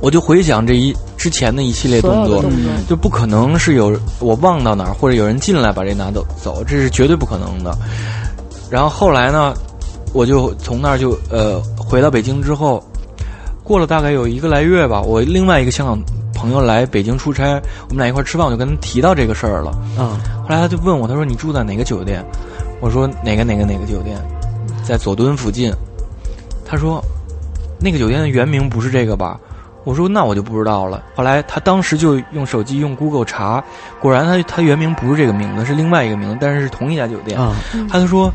我就回想这一之前的一系列动作，动作，就不可能是有我忘到哪儿，或者有人进来把这拿走走，这是绝对不可能的。然后后来呢，我就从那儿就呃回到北京之后，过了大概有一个来月吧，我另外一个香港朋友来北京出差，我们俩一块儿吃饭，我就跟他提到这个事儿了。嗯后来他就问我，他说你住在哪个酒店？我说哪个哪个哪个酒店，在佐敦附近。他说那个酒店的原名不是这个吧？我说那我就不知道了。后来他当时就用手机用 Google 查，果然他他原名不是这个名字，是另外一个名字，但是是同一家酒店。啊，他就说，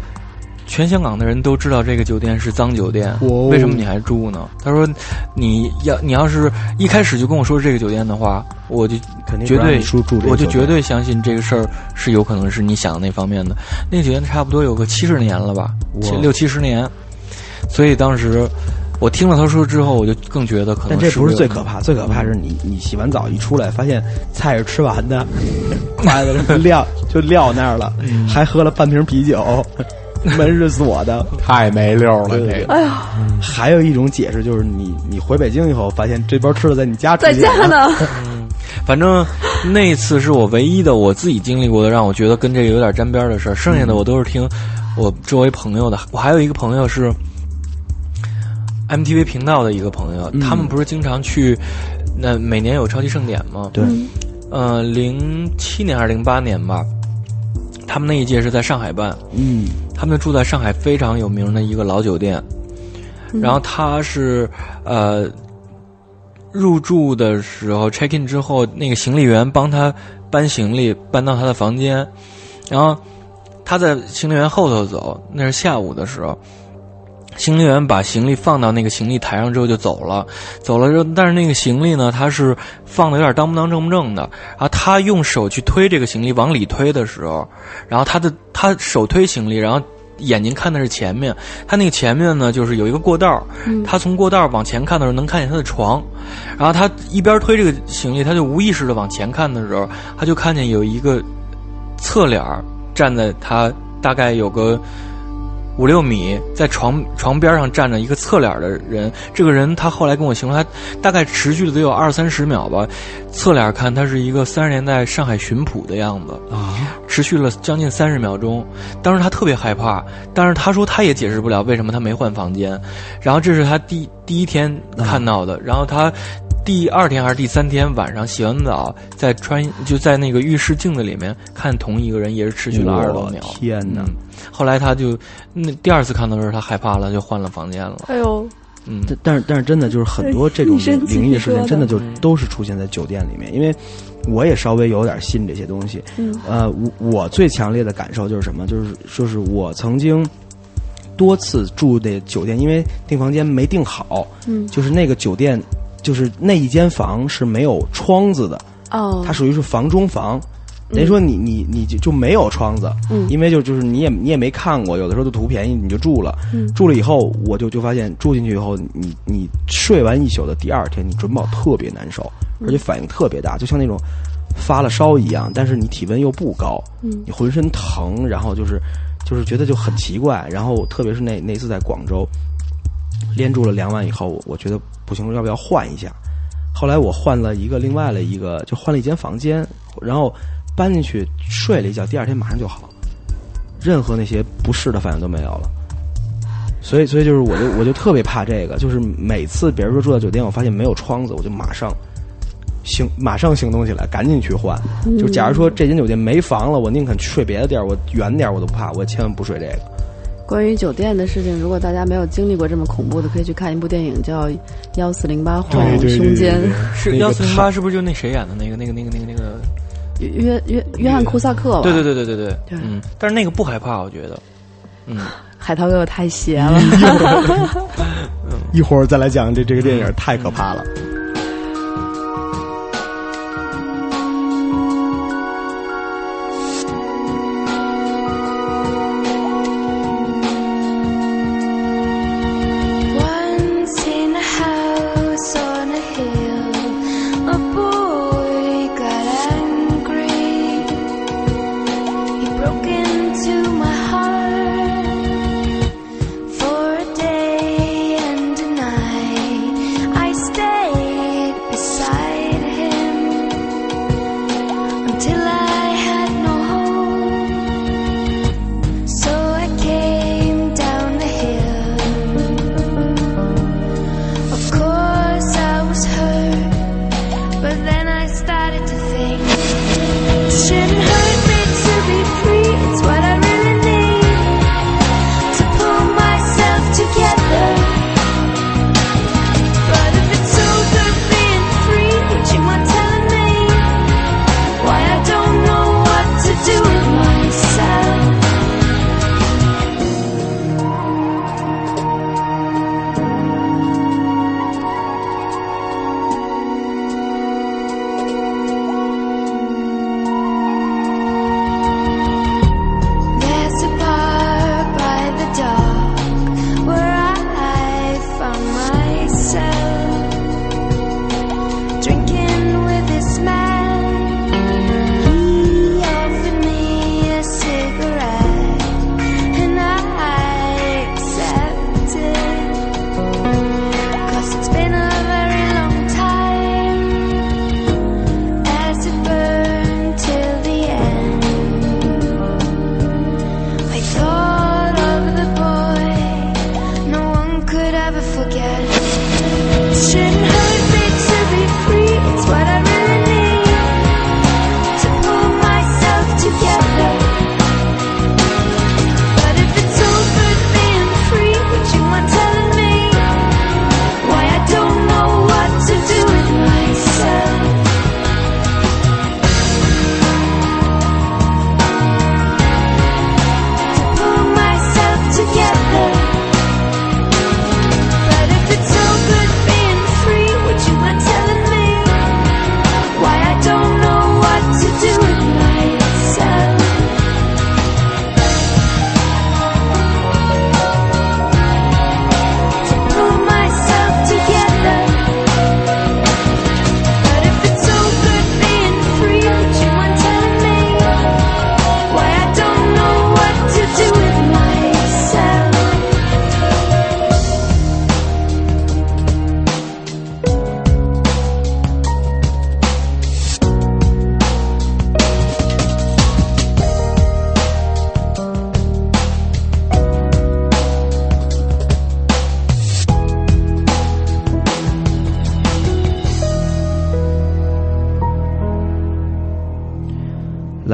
全香港的人都知道这个酒店是脏酒店，哦为什么你还住呢？他说，你要你要是一开始就跟我说这个酒店的话，我就肯定绝对我就绝对相信这个事儿是有可能是你想的那方面的。那个酒店差不多有个七十年了吧，七六七十年，所以当时我听了他说之后，我就更觉得可能。但这不是最可怕。最可怕是你你洗完澡一出来，发现菜是吃完的，筷子撂就撂那儿了，还喝了半瓶啤酒，门是锁的，太没溜了。这个，哎呀，还有一种解释就是你你回北京以后，发现这包吃的在你家在家呢。反正那次是我唯一的我自己经历过的，让我觉得跟这个有点沾边的事儿。剩下的我都是听我周围朋友的。我还有一个朋友是 MTV 频道的一个朋友，他们不是经常去那每年有超级盛典吗？对，呃，零七年还是零八年吧，他们那一届是在上海办。嗯，他们住在上海非常有名的一个老酒店，然后他是呃。入住的时候，check in 之后，那个行李员帮他搬行李，搬到他的房间，然后他在行李员后头走，那是下午的时候，行李员把行李放到那个行李台上之后就走了，走了之后，但是那个行李呢，他是放的有点当不当正不正的，然后他用手去推这个行李往里推的时候，然后他的他手推行李，然后。眼睛看的是前面，他那个前面呢，就是有一个过道他从过道往前看的时候，能看见他的床。然后他一边推这个行李，他就无意识的往前看的时候，他就看见有一个侧脸站在他大概有个。五六米，在床床边上站着一个侧脸的人。这个人他后来跟我形容，他大概持续了得有二三十秒吧。侧脸看，他是一个三十年代上海巡捕的样子啊，持续了将近三十秒钟。当时他特别害怕，但是他说他也解释不了为什么他没换房间。然后这是他第第一天看到的，然后他。第二天还是第三天晚上洗完澡，在穿就在那个浴室镜子里面看同一个人，也是持续了二十多秒。天哪！后来他就那第二次看到的时候，他害怕了，就换了房间了。哎呦，嗯，但是但是真的就是很多这种灵异事件，真的就都是出现在酒店里面。因为我也稍微有点信这些东西。嗯，呃，我我最强烈的感受就是什么？就是就是我曾经多次住的酒店，因为订房间没订好。嗯，就是那个酒店。就是那一间房是没有窗子的，哦，它属于是房中房，等于说你你你就就没有窗子，嗯，因为就就是你也你也没看过，有的时候就图便宜你就住了，嗯，住了以后我就就发现住进去以后，你你睡完一宿的第二天你准保特别难受，而且反应特别大，就像那种发了烧一样，但是你体温又不高，嗯，你浑身疼，然后就是就是觉得就很奇怪，然后特别是那那次在广州。连住了两晚以后，我觉得不行，要不要换一下？后来我换了一个另外的一个，就换了一间房间，然后搬进去睡了一觉，第二天马上就好，任何那些不适的反应都没有了。所以，所以就是我就我就特别怕这个，就是每次比如说住到酒店，我发现没有窗子，我就马上行马上行动起来，赶紧去换。就假如说这间酒店没房了，我宁肯睡别的地儿，我远点我都不怕，我千万不睡这个。关于酒店的事情，如果大家没有经历过这么恐怖的，可以去看一部电影，叫《幺四零八晃胸间》。是幺四零八，是不是就那谁演的那个、那个、那个、那个、那个约约约翰库萨克？对对对对对对，嗯。但是那个不害怕，我觉得。嗯，海涛哥哥太邪了。一会儿再来讲这这个电影，太可怕了。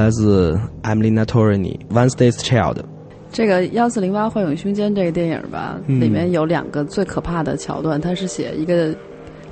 来自 Emily Natorini，《Wednesday's Child》。这个幺四零八幻影凶间这个电影吧，嗯里面有两个最可怕的桥段，它是写一个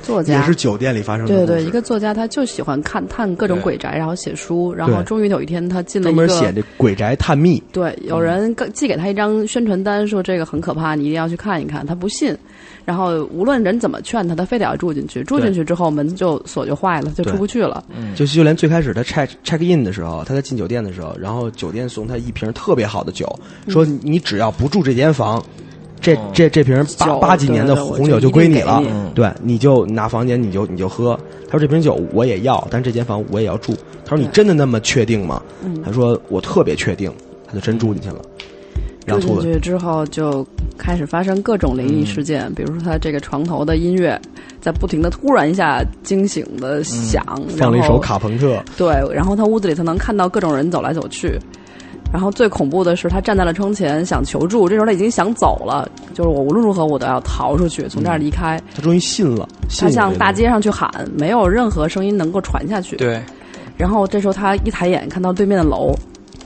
作家，也是酒店里发生的对对，一个作家他就喜欢看探各种鬼宅，然后写书，然后终于有一天他进了专一个门写这鬼宅探秘。对，有人寄给他一张宣传单，说这个很可怕，你一定要去看一看。他不信，然后无论人怎么劝他，他非得要住进去。住进去之后，门就锁就坏了，就出不去了。就就连最开始他 check check in 的时候，他在进酒店的时候，然后酒店送他一瓶特别好的酒，说你只要不住这间房，这这这瓶八八几年的红酒就归你了，对，你就拿房间你就你就喝。他说这瓶酒我也要，但这间房我也要住。他说你真的那么确定吗？他说我特别确定，他就真住进去了。然住后进去之后，就开始发生各种灵异事件，比如说他这个床头的音乐在不停的突然一下惊醒的响，放了一首卡朋特，对，然后他屋子里头能看到各种人走来走去，然后最恐怖的是他站在了窗前想求助，这时候他已经想走了，就是我无论如何我都要逃出去，从这儿离开。他终于信了，信他向大街上去喊，没有任何声音能够传下去。对，然后这时候他一抬眼看到对面的楼，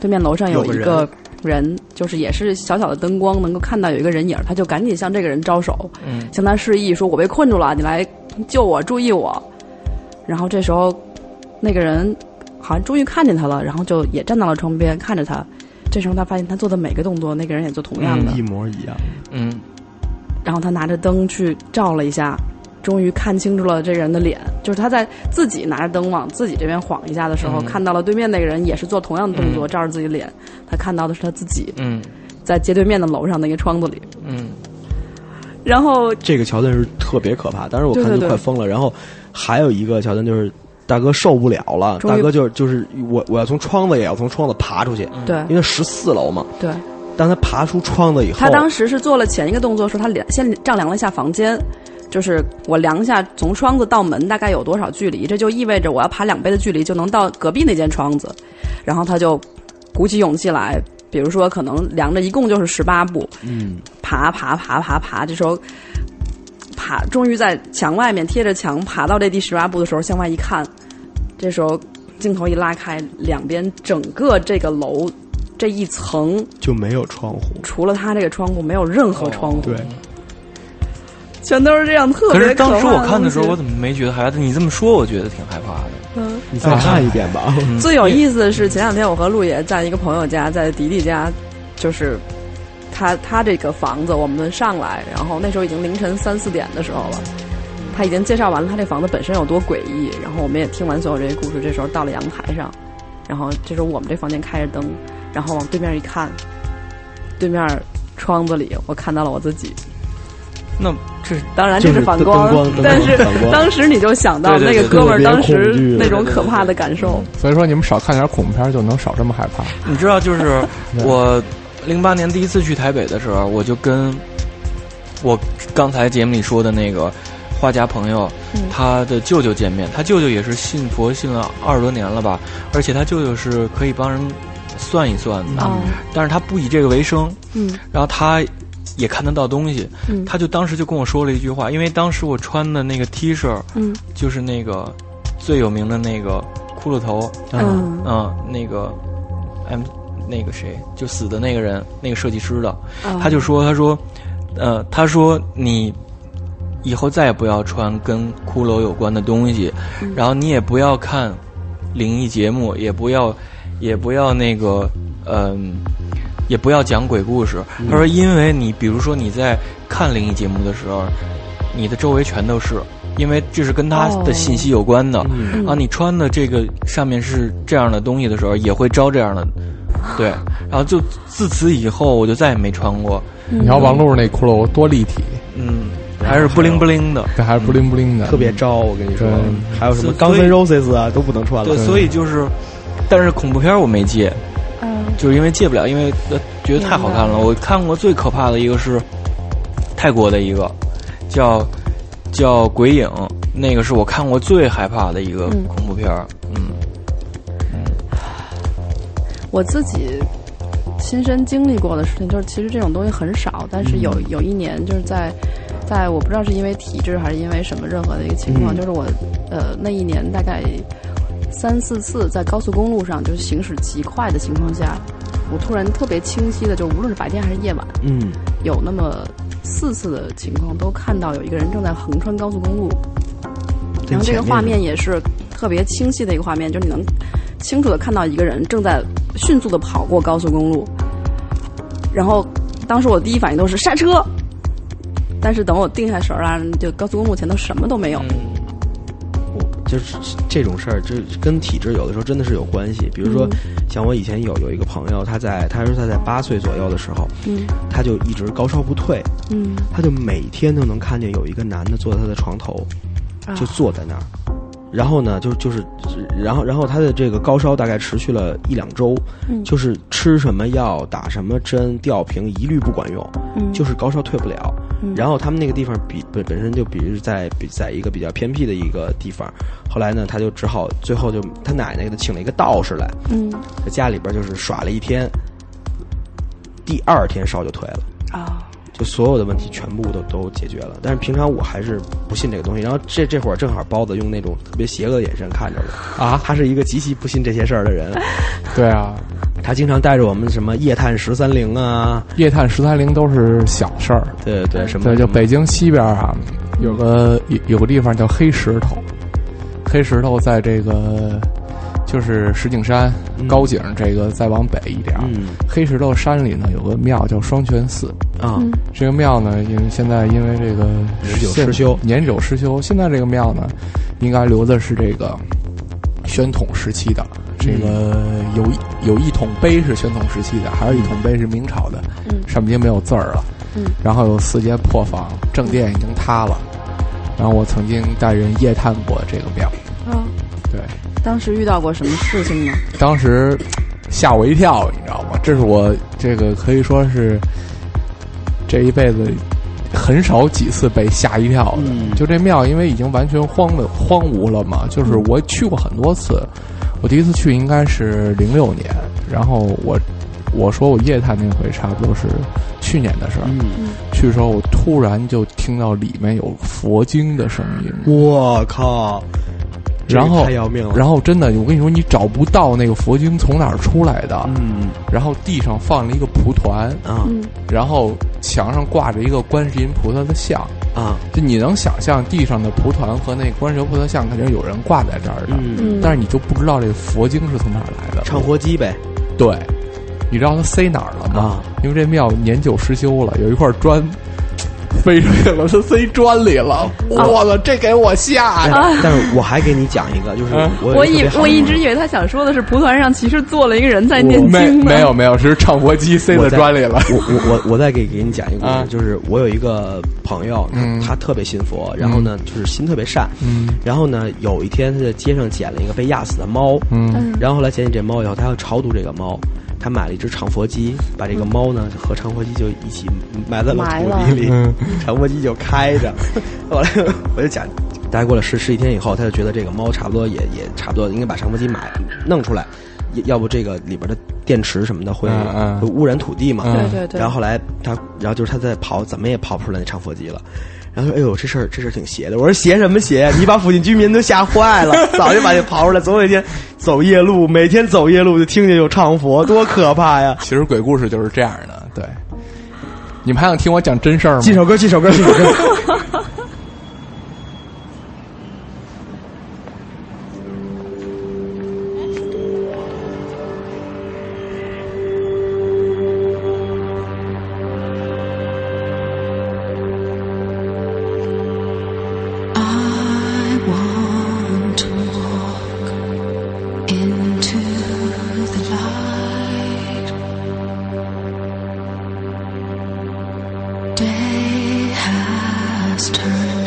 对面楼上有一个人，就是也是小小的灯光能够看到有一个人影，他就赶紧向这个人招手，嗯向他示意说：“我被困住了，你来救我，注意我。”然后这时候那个人好像终于看见他了，然后就也站到了窗边看着他。这时候他发现他做的每个动作，那个人也做同样的。一模一样。嗯，然后他拿着灯去照了一下，终于看清楚了这个人的脸。就是他在自己拿着灯往自己这边晃一下的时候，嗯看到了对面那个人也是做同样的动作，照着自己脸。他看到的是他自己嗯在街对面的楼上那个窗子里。嗯，然后这个桥段是特别可怕，当时我看就快疯了。然后还有一个桥段就是大哥受不了了，大哥就就是我我要从窗子也要从窗子爬出去，对因为十四楼嘛。对，当他爬出窗子以后，他当时是做了前一个动作，说他量先丈量了一下房间。就是我量一下从窗子到门大概有多少距离，这就意味着我要爬两倍的距离就能到隔壁那间窗子，然后他就鼓起勇气来，比如说可能量着一共就是十八步，嗯，爬爬爬爬爬，这时候爬，终于在墙外面贴着墙爬到这第十八步的时候，向外一看，这时候镜头一拉开，两边整个这个楼这一层，就没有窗户。除了他这个窗户，没有任何窗户，对，全都是这样特别可别是当时我看的时候，我怎么没觉得害怕？你这么说，我觉得挺害怕的。嗯。你再看一遍吧。最有意思的是，前两天我和陆爷在一个朋友家，在迪迪家，就是他他这个房子，我们上来，然后那时候已经凌晨三四点的时候了。他已经介绍完了他这房子本身有多诡异，然后我们也听完所有这些故事。这时候到了阳台上，然后这时候我们这房间开着灯，然后往对面一看，对面窗子里我看到了我自己。那这当然这是反光，但是当时你就想到那个哥们儿当时那种可怕的感受。所以说你们少看点恐怖片，就能少这么害怕。你知道，就是 我零八年第一次去台北的时候，我就跟我刚才节目里说的那个画家朋友，嗯他的舅舅见面。他舅舅也是信佛信了二十多年了吧，而且他舅舅是可以帮人算一算的，哦但是他不以这个为生。嗯然后他也看得到东西。嗯他就当时就跟我说了一句话，因为当时我穿的那个 T 恤嗯就是那个最有名的那个骷髅头，嗯嗯，那个 M 那个谁就死的那个人，那个设计师的，嗯他就说，他说，呃，他说你以后再也不要穿跟骷髅有关的东西，嗯。然后你也不要看灵异节目，也不要，也不要那个，嗯、也不要讲鬼故事。他说，因为你比如说你在看灵异节目的时候，你的周围全都是。因为这是跟他的信息有关的，然后，你穿的这个上面是这样的东西的时候，也会招这样的，对，然后就自此以后，我就再也没穿过，你看王璐那骷髅多立体，嗯，还是不灵不灵的，这还是不灵不灵的，特别招，我跟你说，还有什么所以 Guns N' Roses 啊都不能穿了。对，。所以就是，但是恐怖片我没戒，嗯。就是因为戒不了，因为呃觉得太好看了。我看过最可怕的一个是泰国的一个，叫叫《鬼影》，那个是我看过最害怕的一个嗯。恐怖片儿。嗯。我自己亲身经历过的事情，就是其实这种东西很少，但是有有一年就是在在我不知道是因为体质还是因为什么任何的一个情况，嗯。就是我呃那一年大概三四次在高速公路上就是行驶极快的情况下，我突然特别清晰的，就无论是白天还是夜晚，嗯，有那么四次的情况都看到有一个人正在横穿高速公路，然后这个画面也是特别清晰的一个画面，就是你能清楚的看到一个人正在迅速的跑过高速公路，然后当时我第一反应都是刹车，但是等我定下神儿啊，就高速公路前头什么都没有。嗯就是这种事儿，就跟体质有的时候真的是有关系。比如说，像我以前有有一个朋友，他在他说他在八岁左右的时候，嗯他就一直高烧不退，嗯，他就每天都能看见有一个男的坐在他的床头，啊就坐在那儿。然后呢，就就是，然后然后他的这个高烧大概持续了一两周，嗯就是吃什么药、打什么针、吊瓶一律不管用，嗯就是高烧退不了。嗯然后他们那个地方比本本身就比如在比在一个比较偏僻的一个地方，后来呢，他就只好最后就他奶奶给他请了一个道士来，嗯在家里边就是耍了一天，第二天烧就退了。啊就所有的问题全部都都解决了。但是平常我还是不信这个东西。然后这这会儿正好包子用那种特别邪恶的眼神看着我啊他是一个极其不信这些事儿的人，对啊，他经常带着我们什么夜探十三陵啊，夜探十三陵都是小事儿。对对什么对，就北京西边啊，有个有有个地方叫黑石头，黑石头在这个就是石景山、嗯高井这个再往北一点儿，嗯黑石头山里呢有个庙叫双泉寺。啊嗯这个庙呢，因为现在因为这个年久失修年久失修。现在这个庙呢，应该留的是这个宣统时期的。这个有一有一桶碑是宣统时期的，还有一桶碑是明朝的，嗯上面已经没有字儿了。嗯然后有四间破房，正殿已经塌了。然后我曾经带人夜探过这个庙，啊！对，当时遇到过什么事情呢？当时吓我一跳，你知道吗？这是我这个可以说是这一辈子很少几次被吓一跳的。嗯就这庙，因为已经完全荒了荒芜了嘛，就是我去过很多次，我第一次去应该是零六年，然后我我说我夜探那回差不多是去年的事儿。嗯，去的时候，我突然就听到里面有佛经的声音，我靠，这个然后太要命了，然后真的，我跟你说，你找不到那个佛经从哪儿出来的。嗯。然后地上放了一个蒲团，啊。嗯。然后墙上挂着一个观世音菩萨的像。啊。就你能想象地上的蒲团和那观世音菩萨像肯定有人挂在这儿的，嗯，嗯，但是你就不知道这个佛经是从哪儿来的。唱活鸡呗。对，你知道它塞哪儿了吗？啊。因为这庙年久失修了，有一块砖飞出去了，它塞砖里了。我操，这给我吓的！但但是我还给你讲一个，就是嗯我有我以一我一直以为他想说的是蒲团上其实坐了一个人在念没经没。没有没有，是唱佛机塞在砖里了。我我我我再给给你讲一个故啊事，就是我有一个朋友，他嗯他特别信佛，然后呢就是心特别善，嗯然后呢有一天他在街上捡了一个被压死的猫，然后后来捡起这猫以后，他要超度这个猫，他买了一只长佛机，把这个猫呢和长佛机就一起埋在了土地里，嗯长佛机就开着。后来我就讲，大概过了十十几天以后，他就觉得这个猫差不多也也差不多应该把长佛机买弄出来。要不这个里边的电池什么的会污染土地嘛。嗯对对对。然后后来他，然后就是他在刨，怎么也刨不出来那长佛机了。然后说：“哎呦，这事儿这事儿挺邪的。”我说：“邪什么邪？你把附近居民都吓坏了，早就把你刨出来。总有一天走夜路，每天走夜路就听见有唱佛，多可怕呀！”其实鬼故事就是这样的，对。你们还想听我讲真事儿吗？记首歌，记首歌，记首歌。Day has turned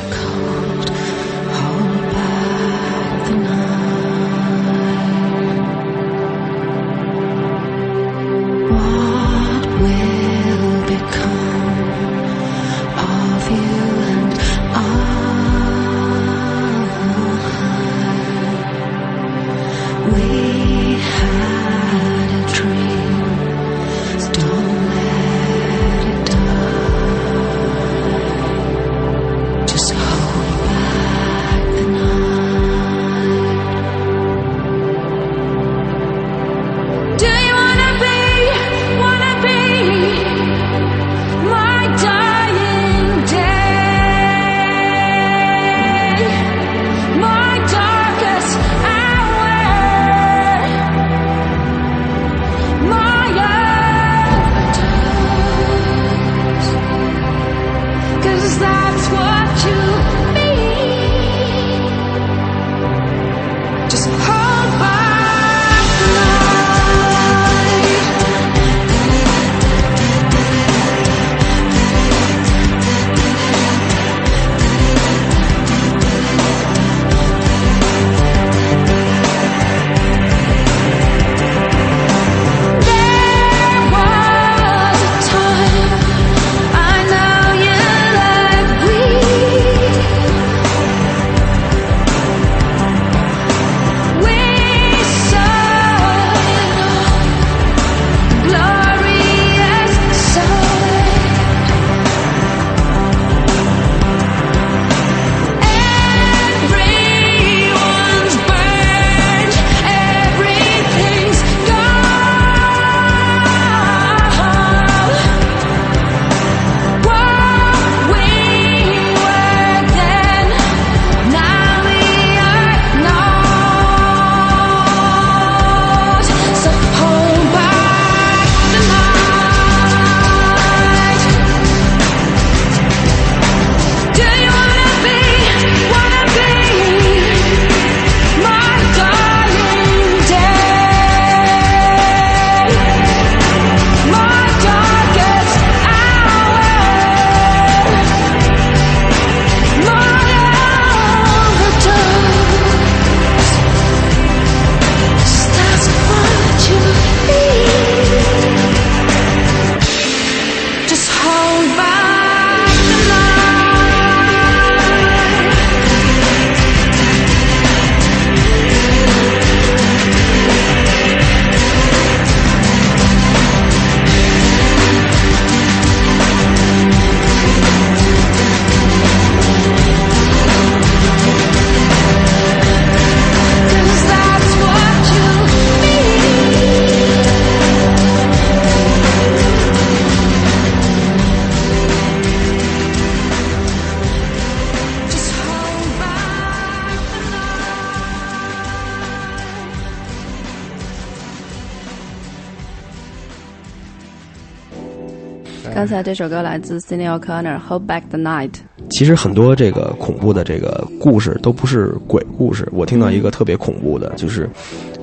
刚才这首歌来自 c i n e O'Connor，《Hold Back the Night》。其实很多这个恐怖的这个故事都不是鬼故事。我听到一个特别恐怖的，就是，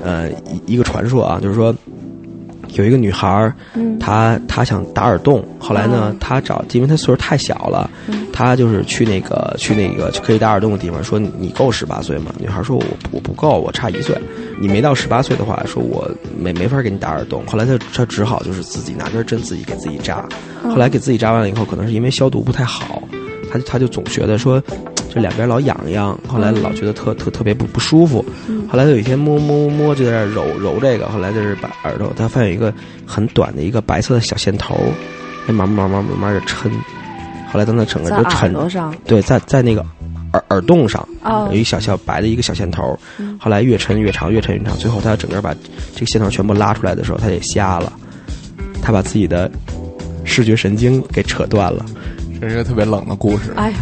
呃，一一个传说啊，就是说，有一个女孩儿，她她想打耳洞，后来呢，她找，因为她岁数太小了，她就是去那个去那个可以打耳洞的地方，说你你够十八岁吗？女孩说我我不够，我差一岁。你没到十八岁的话，说我没没法给你打耳洞。后来她她只好就是自己拿根针自己给自己扎，后来给自己扎完了以后，可能是因为消毒不太好。她她就总觉得说，就两边老痒痒，后来老觉得特特特别不不舒服。后来有一天摸摸摸摸，就在那揉揉这个，后来就是把耳朵，他发现有一个很短的一个白色的小线头，哎，慢慢慢慢慢慢的抻，后来等他整个在耳就抻朵上。对，在在那个耳耳洞上哦。有一小小白的一个小线头，嗯后来越抻越长，越抻越长，最后他整个把这个线头全部拉出来的时候，他也瞎了，他把自己的视觉神经给扯断了。这是一个特别冷的故事。哎呀，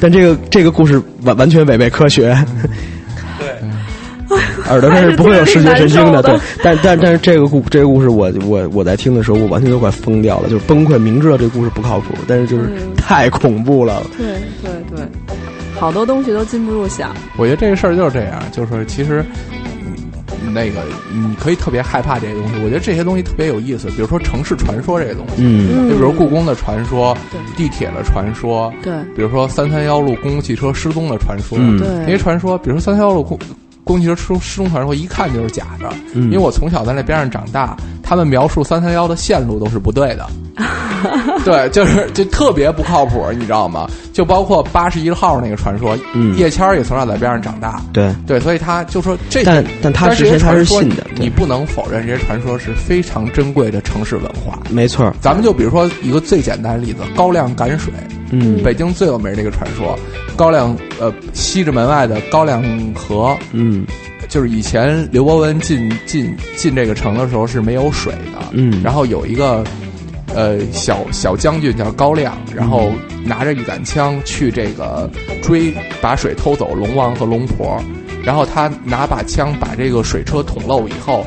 但这个这个故事完完全违背科学。对 耳朵上是不会有视觉神经 的，对。但但但是这个故这个故事我，我我在听的时候，我完全都快疯掉了，就是崩溃。明知道这个故事不靠谱，但是就是嗯太恐怖了。对对对，好多东西都禁不住想。我觉得这个事儿就是这样，就是说其实。嗯那个，你可以特别害怕这些东西。我觉得这些东西特别有意思，比如说城市传说这些东西，嗯。就比如故宫的传说、对地铁的传说，对。比如说三三幺路公共汽车失踪的传说，嗯。对。这些传说，比如说三三幺路公公共汽车失失踪传说，一看就是假的，嗯。因为我从小在那边上长大，他们描述三三幺的线路都是不对的。对，就是就特别不靠谱，你知道吗？就包括八十一号那个传说，嗯叶谦儿也从小在边上长大，对，对，所以他就说这，但但他是这些之前他是传说信的，你不能否认这些传说是非常珍贵的城市文化。没错，咱们就比如说一个最简单的例子，高粱赶水，嗯北京最有名的一个传说，高粱呃西直门外的高粱河，嗯就是以前刘伯温进进进这个城的时候是没有水的，嗯，然后有一个呃小小将军叫高亮，然后拿着一杆枪去这个追把水偷走龙王和龙婆，然后他拿把枪把这个水车捅漏以后，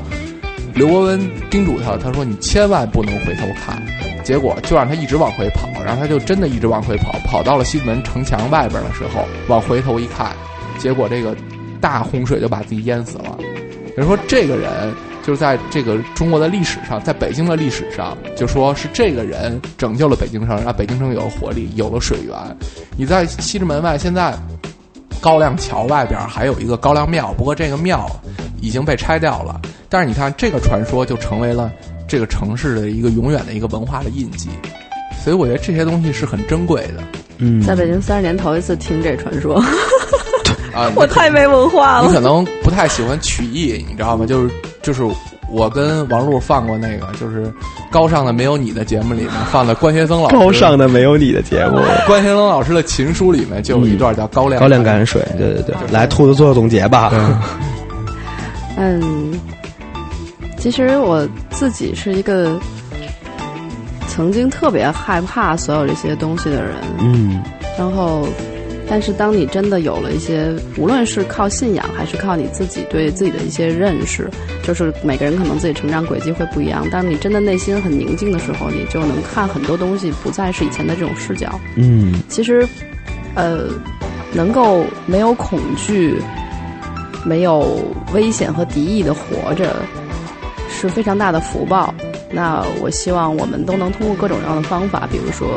刘伯温叮嘱他，他说你千万不能回头看。结果就让他一直往回跑，然后他就真的一直往回跑，跑到了西直门城墙外边的时候，往回头一看，结果这个大洪水就把自己淹死了。也就是说，这个人就是在这个中国的历史上，在北京的历史上，就说是这个人拯救了北京城，让北京城有了活力，有了水源。你在西直门外，现在高粱桥外边还有一个高粱庙，不过这个庙已经被拆掉了。但是你看，这个传说就成为了这个城市的一个永远的一个文化的印记。所以我觉得这些东西是很珍贵的嗯在北京三十年头一次听这传说，啊。我太没文化了。你可能不太喜欢曲艺，你知道吗？就是就是我跟王璐放过那个，就是高尚的没有你的节目里面放的关学增老师高尚的没有你的节目，关学增老师的琴书里面就有一段叫高粱高粱赶水，对对对，来兔子做个总结吧。嗯，其实我自己是一个曾经特别害怕所有这些东西的人，嗯然后，但是当你真的有了一些，无论是靠信仰还是靠你自己对自己的一些认识，就是每个人可能自己成长轨迹会不一样，但是你真的内心很宁静的时候，你就能看很多东西不再是以前的这种视角。嗯其实，呃，能够没有恐惧、没有危险和敌意的活着，是非常大的福报。那我希望我们都能通过各种各样的方法，比如说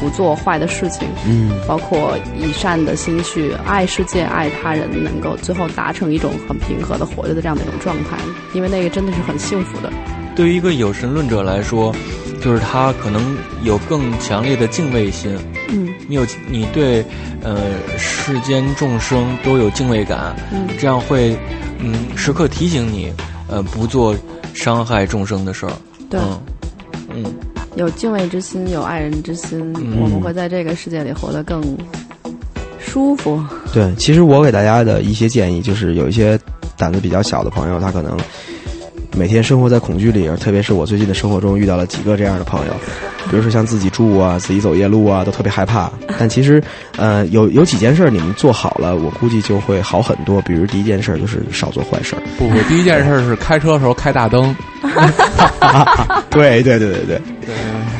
不做坏的事情，嗯包括以善的心去爱世界、爱他人，能够最后达成一种很平和的活着的这样的一种状态，因为那个真的是很幸福的。对于一个有神论者来说，就是他可能有更强烈的敬畏心。嗯你有你对呃世间众生都有敬畏感，嗯这样会嗯时刻提醒你呃不做伤害众生的事儿。对。有敬畏之心，有爱人之心，我们会在这个世界里活得更舒服。对，其实我给大家的一些建议就是，有一些胆子比较小的朋友，他可能每天生活在恐惧里，特别是我最近的生活中遇到了几个这样的朋友，比如说像自己住啊、自己走夜路啊，都特别害怕。但其实，呃，有有几件事儿你们做好了，我估计就会好很多。比如第一件事儿就是少做坏事儿。不不，第一件事是开车的时候开大灯，对对对对对。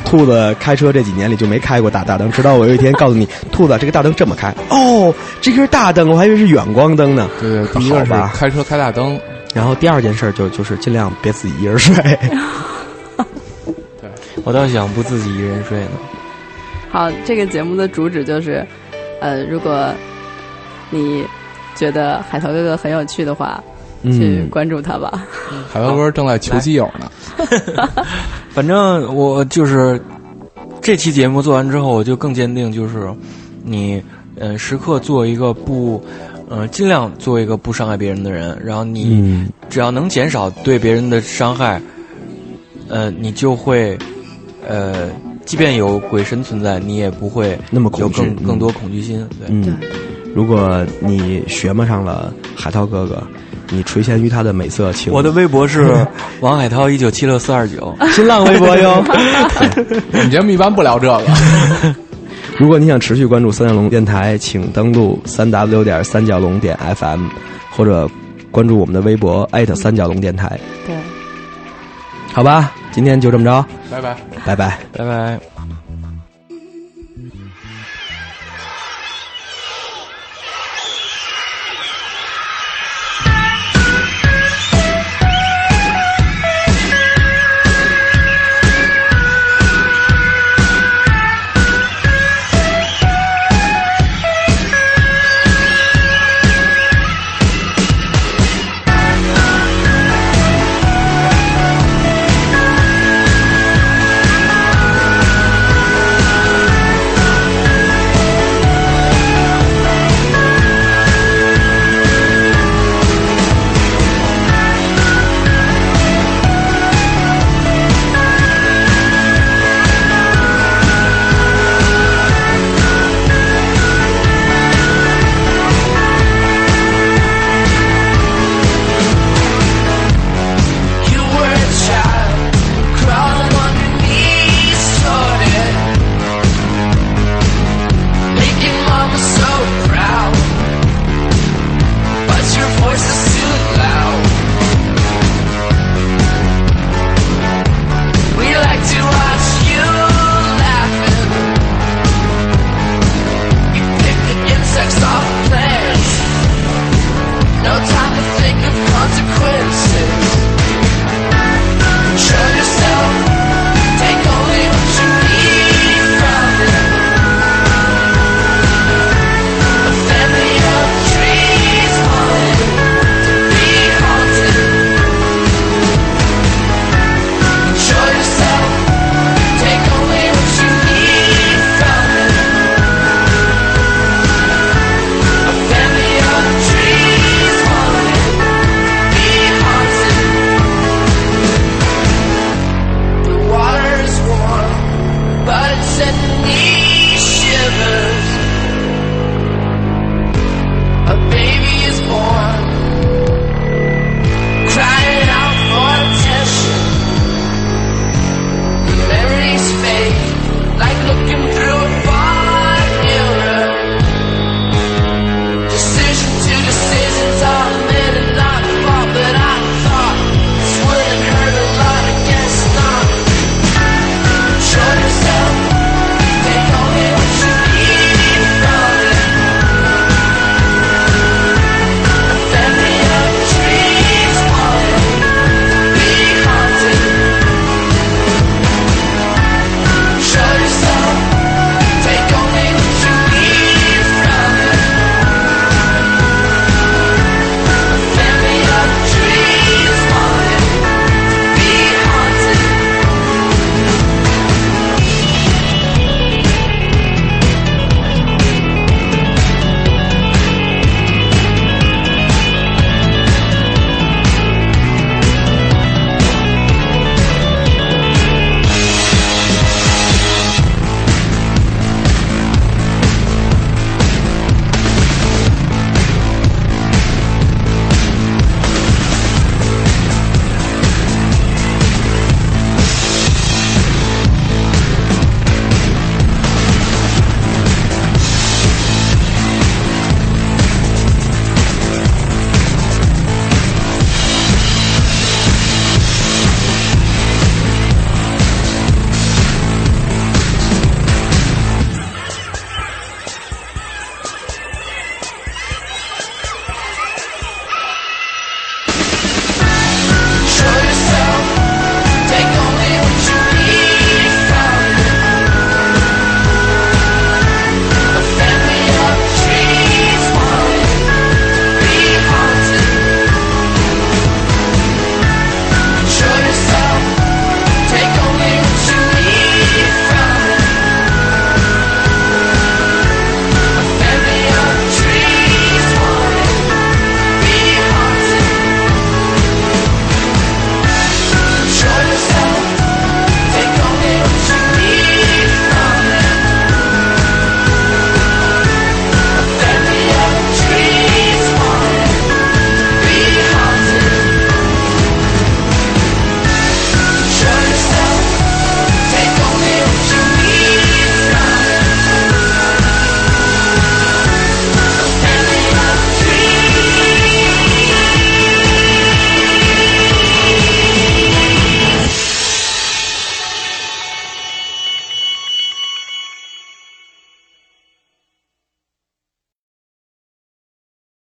兔子开车这几年里就没开过大大灯，直到我有一天告诉你，兔子这个大灯这么开，哦，这根大灯，我还以为是远光灯呢。对对，第一个是开车开大灯，然后第二件事就就是尽量别自己一人睡。对我倒想不自己一人睡呢。好，这个节目的主旨就是，呃，如果你觉得海涛哥哥很有趣的话，去嗯，关注他吧。海涛哥正在求基友呢。反正我就是这期节目做完之后，我就更坚定，就是你嗯、时刻做一个不，呃，尽量做一个不伤害别人的人。然后你嗯，只要能减少对别人的伤害，呃，你就会，呃，即便有鬼神存在，你也不会那么恐有更更多恐惧心。对，嗯，如果你学摸上了海涛哥哥，你垂涎于他的美色，请我的微博是 王海涛一九七六四二九。新浪微博哟。我们节目一般不聊这个。如果你想持续关注三角龙电台，请登录三 w 点三角龙点 FM，或者关注我们的微博艾特三角龙电台。对。好吧，今天就这么着，拜拜。拜拜。拜拜。